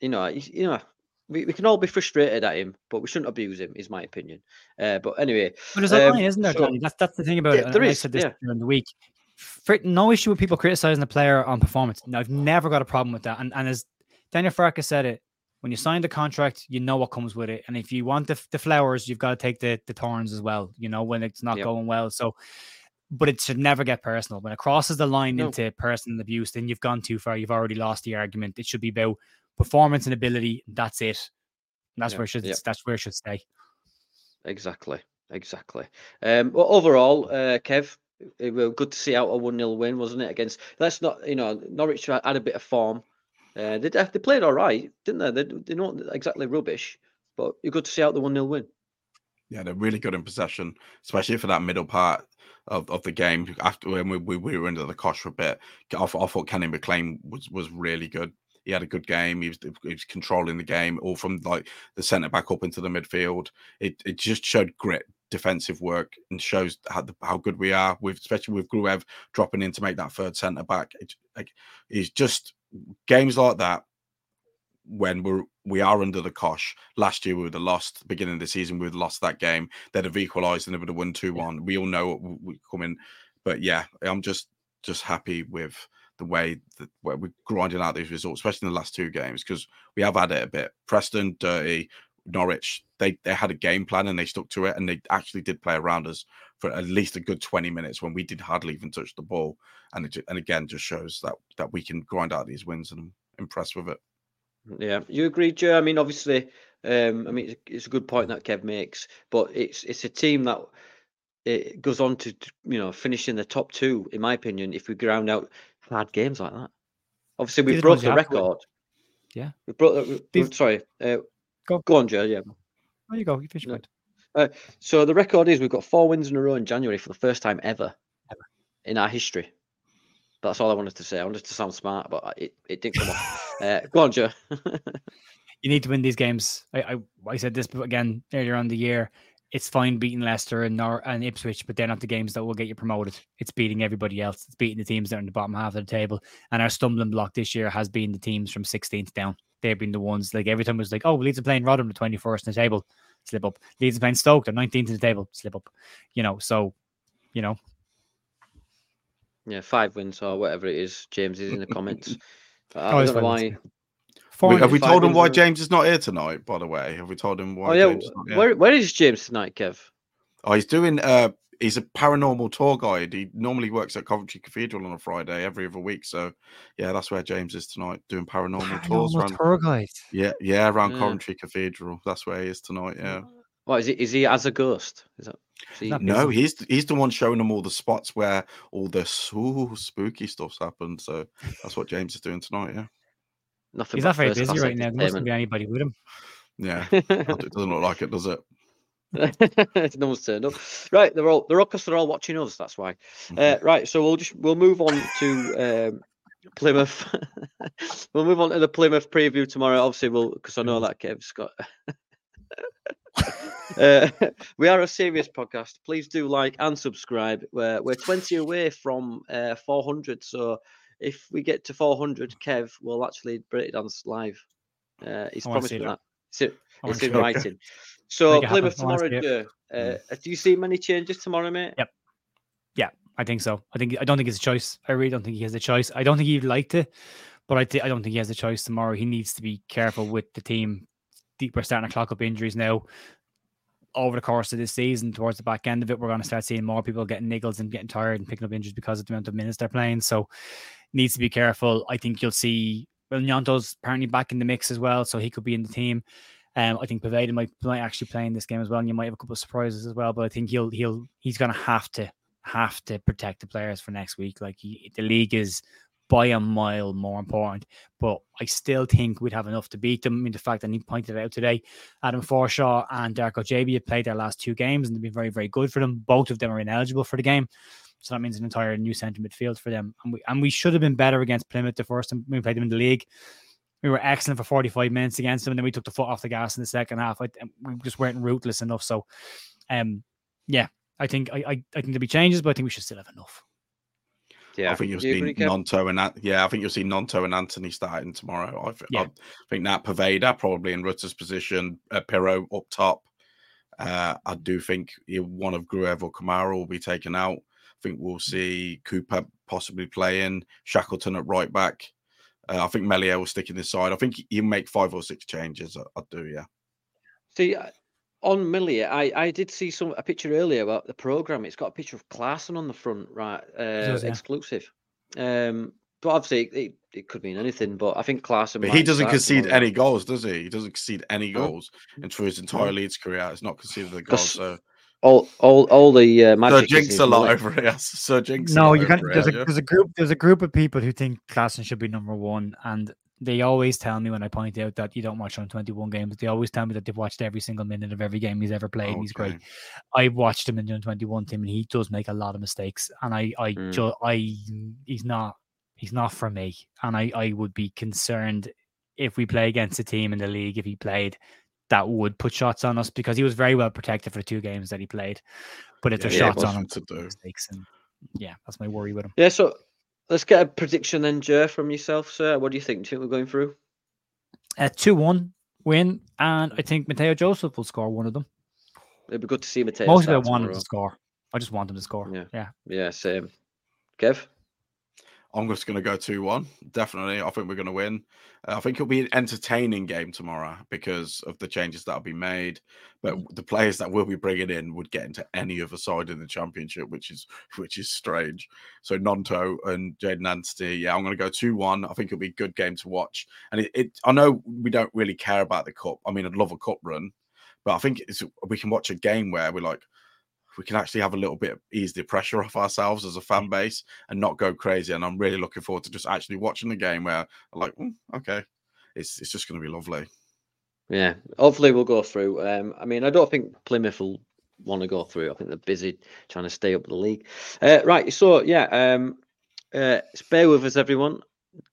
A: you know, you know. We, we can all be frustrated at him, but we shouldn't abuse him, is my opinion. Uh, but anyway,
C: but there's a um, line, isn't there, so, That's that's the thing about yeah, it. There is, I said this yeah. during the week no issue with people criticizing the player on performance. No, I've never got a problem with that. And, and as Daniel Farke said it, when you sign the contract, you know what comes with it. And if you want the, the flowers, you've got to take the, the thorns as well, you know, when it's not yep. going well. So, but it should never get personal. When it crosses the line no. into personal abuse, then you've gone too far. You've already lost the argument. It should be about performance and ability. That's it. And that's yep. where it should, yep. that's where it should stay.
A: Exactly. Exactly. Um, well, overall, uh, Kev, it was good to see out a 1 0 win, wasn't it? Against, let's not, you know, Norwich had a bit of form. Uh, they, they played all right, didn't they? They, they're not exactly rubbish, but you're good to see out the 1 0 win.
B: Yeah, they're really good in possession, especially for that middle part of, of the game. After when we, we, we were under the cosh for a bit, I, I thought Kenny McLean was, was really good. He had a good game. He was, he was controlling the game, all from like the centre back up into the midfield. It it just showed grit, defensive work and shows how how good we are with especially with Gruev dropping in to make that third centre back. It, like, it's just games like that when we're we are under the cosh. Last year we would have lost. Beginning of the season we would have lost that game. They'd have equalised and they would have won two one. We all know what we come in, but yeah, I'm just just happy with the way that where we're grinding out these results, especially in the last two games, because we have had it a bit. Preston dirty, Norwich, they they had a game plan and they stuck to it and they actually did play around us for at least a good 20 minutes when we did hardly even touch the ball. And it, and again, just shows that that we can grind out these wins and I'm impressed with it.
A: Yeah, you agree, Joe? I mean, obviously, um, I mean, it's a good point that Kev makes, but it's it's a team that it goes on to you know finish in the top two, in my opinion, if we ground out hard games like that. Obviously, we broke the record.
C: Yeah,
A: we broke. The, These... Sorry, uh, go. go on, Joe. Yeah.
C: There you go. You finish no.
A: Uh, so the record is we've got four wins in a row in January for the first time ever, ever. in our history. That's all I wanted to say. I wanted to sound smart, but it, it didn't come off. Uh, go on, Joe. <laughs>
C: you need to win these games. I, I, I said this again earlier on the year. It's fine beating Leicester and Nor- and Ipswich, but they're not the games that will get you promoted. It's beating everybody else. It's beating the teams that are in the bottom half of the table. And our stumbling block this year has been the teams from 16th down. They've been the ones like every time it was like, oh, Leeds are playing Rotherham the 21st in the table, slip up. Leeds are playing Stoke, they're 19th in the table, slip up. You know, so you know,
A: yeah, five wins or whatever it is. James is in the comments. <laughs> I oh, don't know why.
B: We, have we told him why James is not here tonight? By the way, have we told him why? Oh
A: yeah, where where is James tonight, Kev?
B: Oh, he's doing. Uh, he's a paranormal tour guide. He normally works at Coventry Cathedral on a Friday every other week. So, yeah, that's where James is tonight, doing paranormal, paranormal tours. Around,
C: tour guide.
B: Yeah, yeah, around yeah. Coventry Cathedral. That's where he is tonight. Yeah.
A: What is he? Is he as a ghost? Is that?
B: He... No, he's he's the one showing them all the spots where all the ooh, spooky stuff's happened. So that's what James is doing tonight. Yeah.
C: Nothing. He's not very busy right now. There mustn't be anybody with him.
B: Yeah, <laughs> it doesn't look like it, does it? <laughs>
A: no one's turned up. Right, they're all they're all because they're all watching us. That's why. Mm-hmm. Uh, right, so we'll just we'll move on to um, Plymouth. <laughs> we'll move on to the Plymouth preview tomorrow. Obviously, we'll because I know that Kev's got <laughs> uh, we are a serious podcast. Please do like and subscribe. We're, we're 20 away from uh, 400. So if we get to 400, Kev will actually Breakdance live. Uh, he's promised me that. It's, it's in writing. <laughs> So Plymouth tomorrow, Joe. Uh, mm. do you see many changes tomorrow, mate?
C: Yep. Yeah, I think so. I think I don't think it's a choice. I really don't think he has a choice. I don't think he'd like to, but I, th- I don't think he has a choice tomorrow. He needs to be careful with the team we're starting to clock up injuries now. Over the course of this season, towards the back end of it, we're going to start seeing more people getting niggles and getting tired and picking up injuries because of the amount of minutes they're playing. So, needs to be careful. I think you'll see well, Gnonto's apparently back in the mix as well, so he could be in the team. Um, I think Poveda might might actually play in this game as well, and you might have a couple of surprises as well. But I think he'll he'll he's going to have to have to protect the players for next week. Like he, the league is by a mile more important. But I still think we'd have enough to beat them. I mean, the fact that he pointed out today, Adam Forshaw and Darko Gyabi have played their last two games and they've been very, very good for them. Both of them are ineligible for the game. So that means an entire new centre midfield for them. And we and we should have been better against Plymouth the first time we played them in the league. We were excellent for 45 minutes against them, and then we took the foot off the gas in the second half. I, we just weren't ruthless enough. So, um, yeah, I think I, I, I think there'll be changes, but I think we should still have enough.
B: Yeah, I think you'll see Gnonto and yeah, I think you'll see Gnonto and Anthony starting tomorrow. I, th- yeah. I think that Poveda probably in Rutter's position, uh, Piroe up top. Uh, I do think one of Gruev or Kamara will be taken out. I think we'll see Cooper possibly playing Shackleton at right back. Uh, I think Meslier will stick in this side. I think he'll make five or six changes. I, I do, yeah.
A: See, on Meslier, I, I did see some a picture earlier about the program. It's got a picture of Klaesson on the front, right? Uh, does, yeah. Exclusive. Um, but obviously, it, it could mean anything. But I think Klaesson.
B: But he doesn't concede any goals, does he? He doesn't concede any goals, and through his entire Leeds career, it's not conceded a goal. So
A: all all all the uh, magic. <laughs>
B: Sir Jinx a lot over here. Sir Jinx.
C: No, you can. There's a, there's a group. There's a group of people who think Klaesson should be number one, and they always tell me when I point out that you don't watch on 21 games, they always tell me that they've watched every single minute of every game he's ever played. Okay. he's great. I watched him in the 21 team and he does make a lot of mistakes. And I, I, mm. ju- I, he's not, he's not for me. And I, I would be concerned if we play against a team in the league, if he played, that would put shots on us because he was very well protected for the two games that he played. But if yeah, shots on him, to do. mistakes and yeah, that's my worry with him.
A: Yeah, so Let's get a prediction then, Joe, from yourself, sir. What do you think? Do you think we're going through?
C: A 2 1 win, and I think Mateo Joseph will score one of them.
A: It'd be good to see Mateo.
C: Most of it want him to score. I just want him to score. Yeah. Yeah.
A: Yeah, same. Kev?
B: I'm just going to go 2 1. Definitely. I think we're going to win. Uh, I think it'll be an entertaining game tomorrow because of the changes that'll be made. But the players that we'll be bringing in would get into any other side in the championship, which is <laughs> which is strange. So Gnonto and Jaidon Anthony, yeah, I'm going to go 2 1. I think it'll be a good game to watch. And it, it, I know we don't really care about the cup. I mean, I'd love a cup run, but I think we can watch a game where we're like, we can actually have a little bit ease the pressure off ourselves as a fan base and not go crazy. And I'm really looking forward to just actually watching the game where I'm like, mm, okay, it's it's just going to be lovely.
A: Yeah, hopefully we'll go through. Um, I mean, I don't think Plymouth will want to go through. I think they're busy trying to stay up the league. Uh, right, so yeah, um, uh, bear with us, everyone.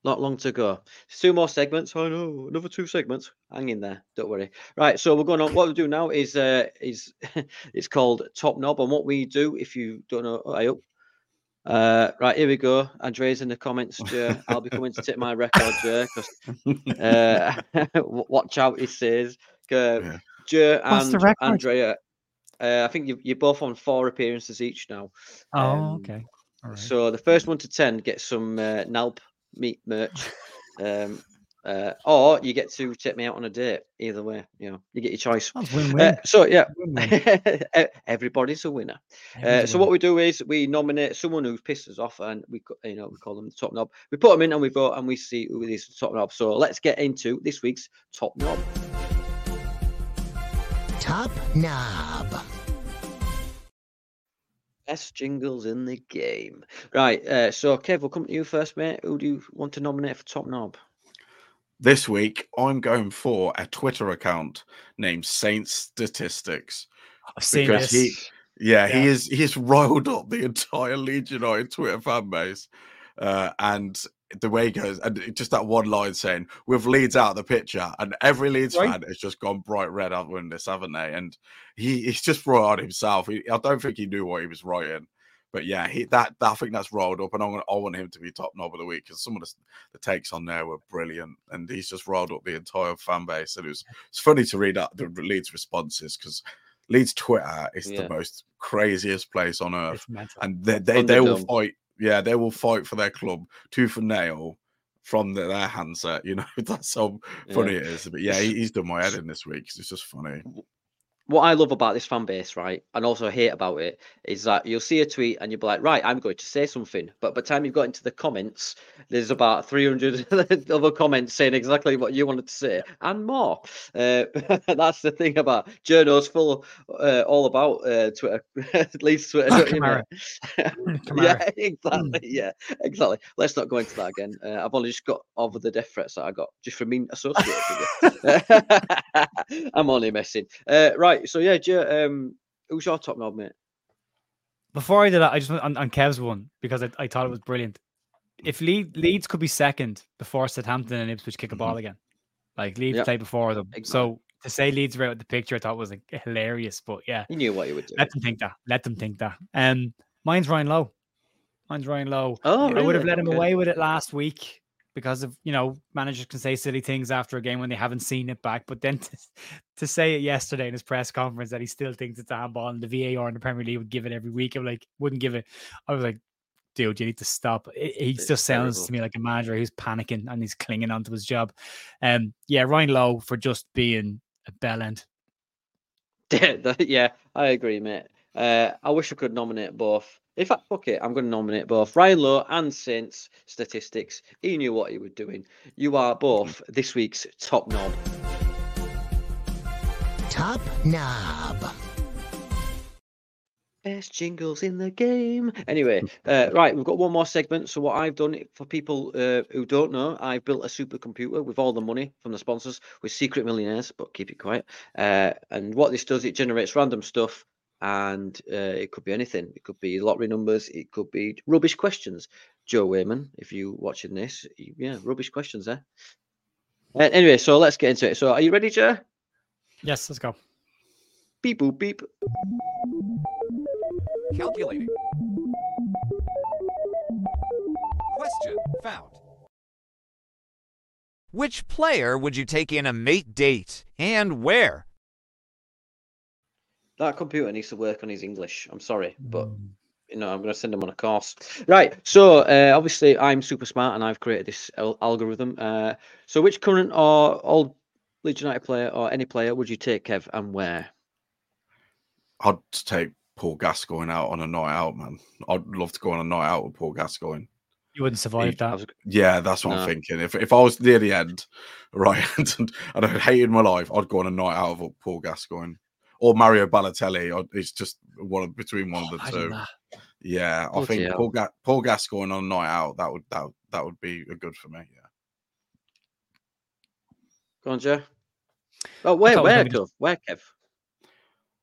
A: Not long to go. Two more segments. Oh no, another two segments. Hang in there. Don't worry. Right. So we're going on. What we do now is uh is <laughs> it's called Top Knob, and what we do if you don't know, I hope. Uh, right here we go. Andrea's in the comments. Joe. I'll be coming to tip my record, Joe. Because uh, watch out, he says. Uh, Joe and Andrea. Uh, I think you, you're both on four appearances each now.
C: Oh, um, okay.
A: So the first one to ten gets some uh, Nalp meat merch. Um, uh, or you get to take me out on a date. Either way, you know, you get your choice. Uh, so yeah, <laughs> everybody's a winner. Uh, so what we do is we nominate someone who's pissed us off, and we you know we call them the top knob. We put them in and we vote, and we see who is the top knob. So let's get into this week's top knob. Top knob best jingles in the game. Right. Uh, so, Kev, we'll come to you first, mate. Who do you want to nominate for top knob?
B: This week, I'm going for a Twitter account named Saints Statistics.
C: I've seen because this.
B: He, yeah, yeah, he is he has <laughs> riled up the entire Leeds United Twitter fan base. Uh, and the way he goes, and just that one line saying, with Leeds out of the picture, and every Leeds right. fan has just gone bright red out the this, haven't they? And he, he's just brought on himself. He, I don't think he knew what he was writing. But yeah, he that, that I think that's rolled up, and I want, I want him to be top knob of the week because some of the, the, takes on there were brilliant, and he's just rolled up the entire fan base. And it was it's funny to read out the Leeds responses because Leeds Twitter is yeah. the most craziest place on earth, and they they, they will fight yeah, they will fight for their club tooth and nail from the, their handset. You know, <laughs> that's how funny yeah. it is. But yeah, he, he's done my head in this week. It's just funny
A: what I love about this fan base, right, and also hate about it, is that you'll see a tweet and you'll be like, right, I'm going to say something. But by the time you've got into the comments, there's about 300 <laughs> other comments saying exactly what you wanted to say and more. Uh, <laughs> that's the thing about journals full uh, all about uh, Twitter, <laughs> at least Twitter. Oh, yeah, exactly. Yeah, exactly. Let's not go into that again. Uh, I've only just got over the death threats that I got just from being associated with it. I'm only messing. Uh, right right. So yeah, Joe, um, who's your top knob, mate?
C: Before I did that, I just went on, on Kev's one because I, I thought it was brilliant. If Leeds, Leeds could be second before Southampton and Ipswich kick a ball mm-hmm. again, like Leeds yep. play before them. Exactly. So to say Leeds were out the picture, I thought was like hilarious. But yeah,
A: you knew what you would do.
C: Let them think that. Let them think that. Um, mine's Ryan Lowe. Mine's Ryan Lowe.
A: Oh,
C: I
A: really?
C: would have let him okay. away with it last week because of you know managers can say silly things after a game when they haven't seen it back. But then <laughs> to, to say it yesterday in his press conference that he still thinks it's a handball and the VAR in the Premier League would give it every week, I'm like wouldn't give it. I was like, dude, you need to stop. He just sounds terrible. to me like a manager who's panicking and he's clinging onto his job. Um, yeah, Ryan Lowe for just being a bell end. <laughs>
A: yeah, I agree, mate. Uh, I wish I could nominate both. In fact, fuck it, I'm going to nominate both Ryan Lowe and Saints statistics. He knew what he was doing. You are both this week's top knob. Top knob. Best jingles in the game. Anyway, uh, right, we've got one more segment. So, what I've done for people uh, who don't know, I've built a supercomputer with all the money from the sponsors with secret millionaires, but keep it quiet. Uh, and what this does, it generates random stuff and uh, it could be anything. It could be lottery numbers. It could be rubbish questions. Joe Wayman, if you're watching this, yeah, rubbish questions there. Uh, anyway, so let's get into it. So, are you ready, Joe?
C: Yes, let's go.
A: Beep boop beep.
D: Calculating. Question found. Which player would you take in a mate date and where?
A: That computer needs to work on his English. I'm sorry, but mm. you know, I'm going to send him on a course. Right. So uh, obviously, I'm super smart, and I've created this al- algorithm. Uh, so, which current or old Leeds United player or any player would you take, Kev, and where?
B: I'd take Paul Gascoigne out on a night out, man. I'd love to go on a night out with Paul Gascoigne.
C: You wouldn't survive
A: I
C: that.
A: was-
B: Yeah, that's what
A: No.
B: I'm thinking. If if I was near the end, <laughs> right, <laughs> and, and I hated my life, I'd go on a night out with Paul Gascoigne or Mario Balotelli. I'd, it's just one of, between one of the two.
C: that.
B: Yeah, I
A: Bloody
B: think
A: hell.
B: Paul, Ga- Paul Gascoigne on a night out that would that that would be a good for me. Yeah.
A: Go on, Joe. Oh, where,
C: thought we
A: where, Kev? Where, Kev?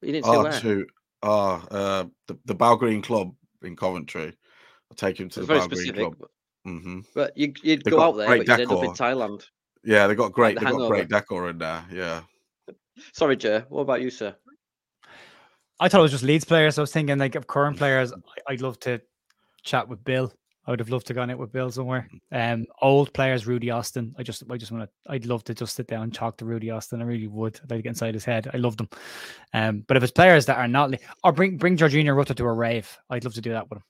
A: You didn't say
B: Oh,
A: where.
B: to uh, uh, the the Bow Green Club in Coventry. I'll take him to
A: It's
B: the
A: very
B: Bow Green
A: specific,
B: Club.
A: but,
B: hmm
A: but you, you'd
B: They've
A: go out there,
B: great
A: but you'd end up in
B: decor.
A: Thailand.
B: Yeah, they got great.
A: the
B: They got great decor in there. Yeah.
A: Sorry, Joe. What about you, sir?
C: I thought it was just Leeds players. I was thinking like of current players. I- I'd love to chat with Bill. I would have loved to gone out with Bill somewhere. Um, old players, Rudy Austin. I just, I just want to. I'd love to just sit down and talk to Rudy Austin. I really would. I'd like to get inside his head. I love them. Um, but if it's players that are not, li- or bring bring Georginio Rutter to a rave. I'd love to do that with him.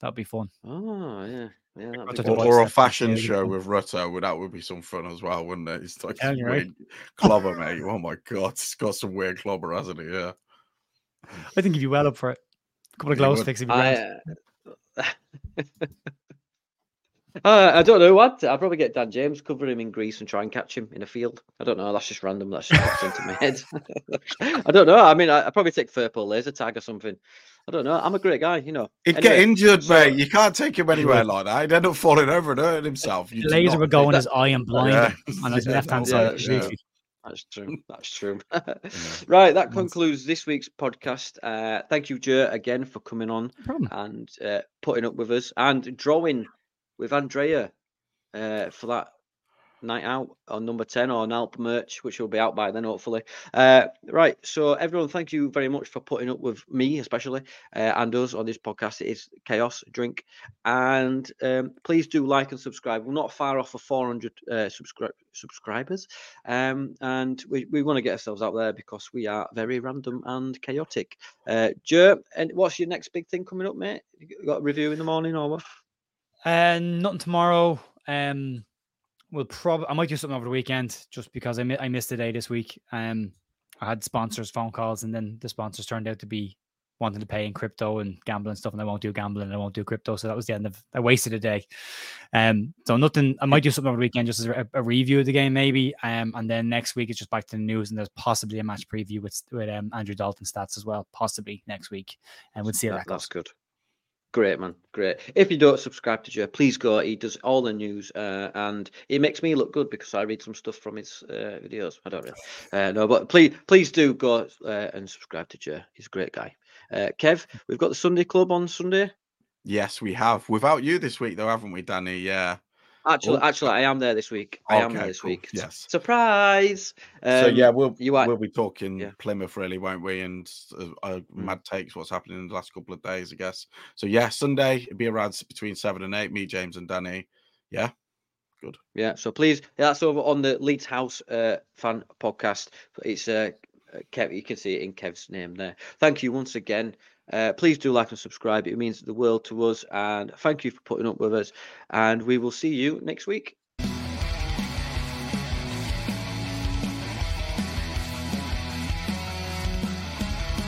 C: That'd be fun.
A: Oh, yeah. Yeah, that'd
C: Rutter to
B: Or, or a fashion
C: really
B: show with Rutter would that would be some fun as well, wouldn't it? He's like
C: telling
B: some
C: you, right?
B: clobber, mate. Oh my god, he's got some weird clobber, hasn't he? Yeah.
C: I think he'd be well up for it. A couple of
B: He
C: glow sticks. He'd be grand.
A: I, <laughs> uh, I don't know what. I'll probably get Dan James, cover him in grease and try and catch him in a field. I don't know. That's just random. That's just popped into my head. <laughs> I don't know. I mean, I, I'd probably take Furpo laser tag or something. I don't know. I'm a great guy, you know.
B: He'd
A: Anyway,
B: get injured,
A: so-
B: mate. You can't take him anywhere <laughs> like that. He'd end up falling over and hurting himself. You
C: laser
B: not
C: would go
B: take
C: in his eye and blind
B: Yeah.
C: on his
B: Yeah,
C: left hand
B: no,
C: side.
A: yeah,
C: completely.
A: That's true. That's true. <laughs> right. That concludes this week's podcast. Uh, thank you, Joe, again for coming on
C: No
A: and uh, putting up with us and drawing with Andrea uh, for that night out on number 10 or an Alp merch, which will be out by then, hopefully. Uh, right. So, everyone, thank you very much for putting up with me, especially, uh, and us on this podcast. It is Chaos Drink. And um, please do like and subscribe. We're not far off of 400 uh, subscri- subscribers. Um, and we, we want to get ourselves out there because we are very random and chaotic. Uh, Joe, and what's your next big thing coming up, mate? You got a review in the morning or what?
C: Uh, nothing tomorrow. Um, we'll probably I might do something over the weekend just because I mi- I missed a day this week. Um, I had sponsors phone calls and then the sponsors turned out to be wanting to pay in crypto and gambling stuff, and I won't do gambling and I won't do crypto. So that was the end of. I wasted a day. Um, so nothing. I might do something over the weekend just as a, a review of the game maybe. Um, and then next week it's just back to the news and there's possibly a match preview with with um Andrew Dalton stats as well, possibly next week, and we'll see how
A: That-
C: that
A: that's
C: goes.
A: good. Great, man. Great. If you don't subscribe to Joe, please go. He does all the news uh, and it makes me look good because I read some stuff from his uh, videos. I don't really. Uh, no, but please, please do go uh, and subscribe to Joe. He's a great guy. Uh, Kev, we've got the Sunday Club on Sunday.
B: Yes, we have. Without you this week, though, haven't we, Danny? Yeah.
A: Actually,
B: Oh,
A: actually, I am there this week. I am there this
B: cool.
A: week.
B: Yes.
A: Surprise.
B: so
A: Um,
B: yeah, we'll
A: you are-
B: we'll be talking
A: yeah.
B: Plymouth, really, won't we? And uh, uh,
A: Mm.
B: mad takes what's happening in the last couple of days, I guess. So yeah, Sunday it'll be around between seven and eight. Me, James, and Danny. Yeah. Good.
A: Yeah, so please, that's over on the Leeds House uh, fan podcast. It's uh, uh, Kev. You can see it in Kev's name there. Thank you once again. Uh, please do like and subscribe. It means the world to us. And thank you for putting up with us. And we will see you next week.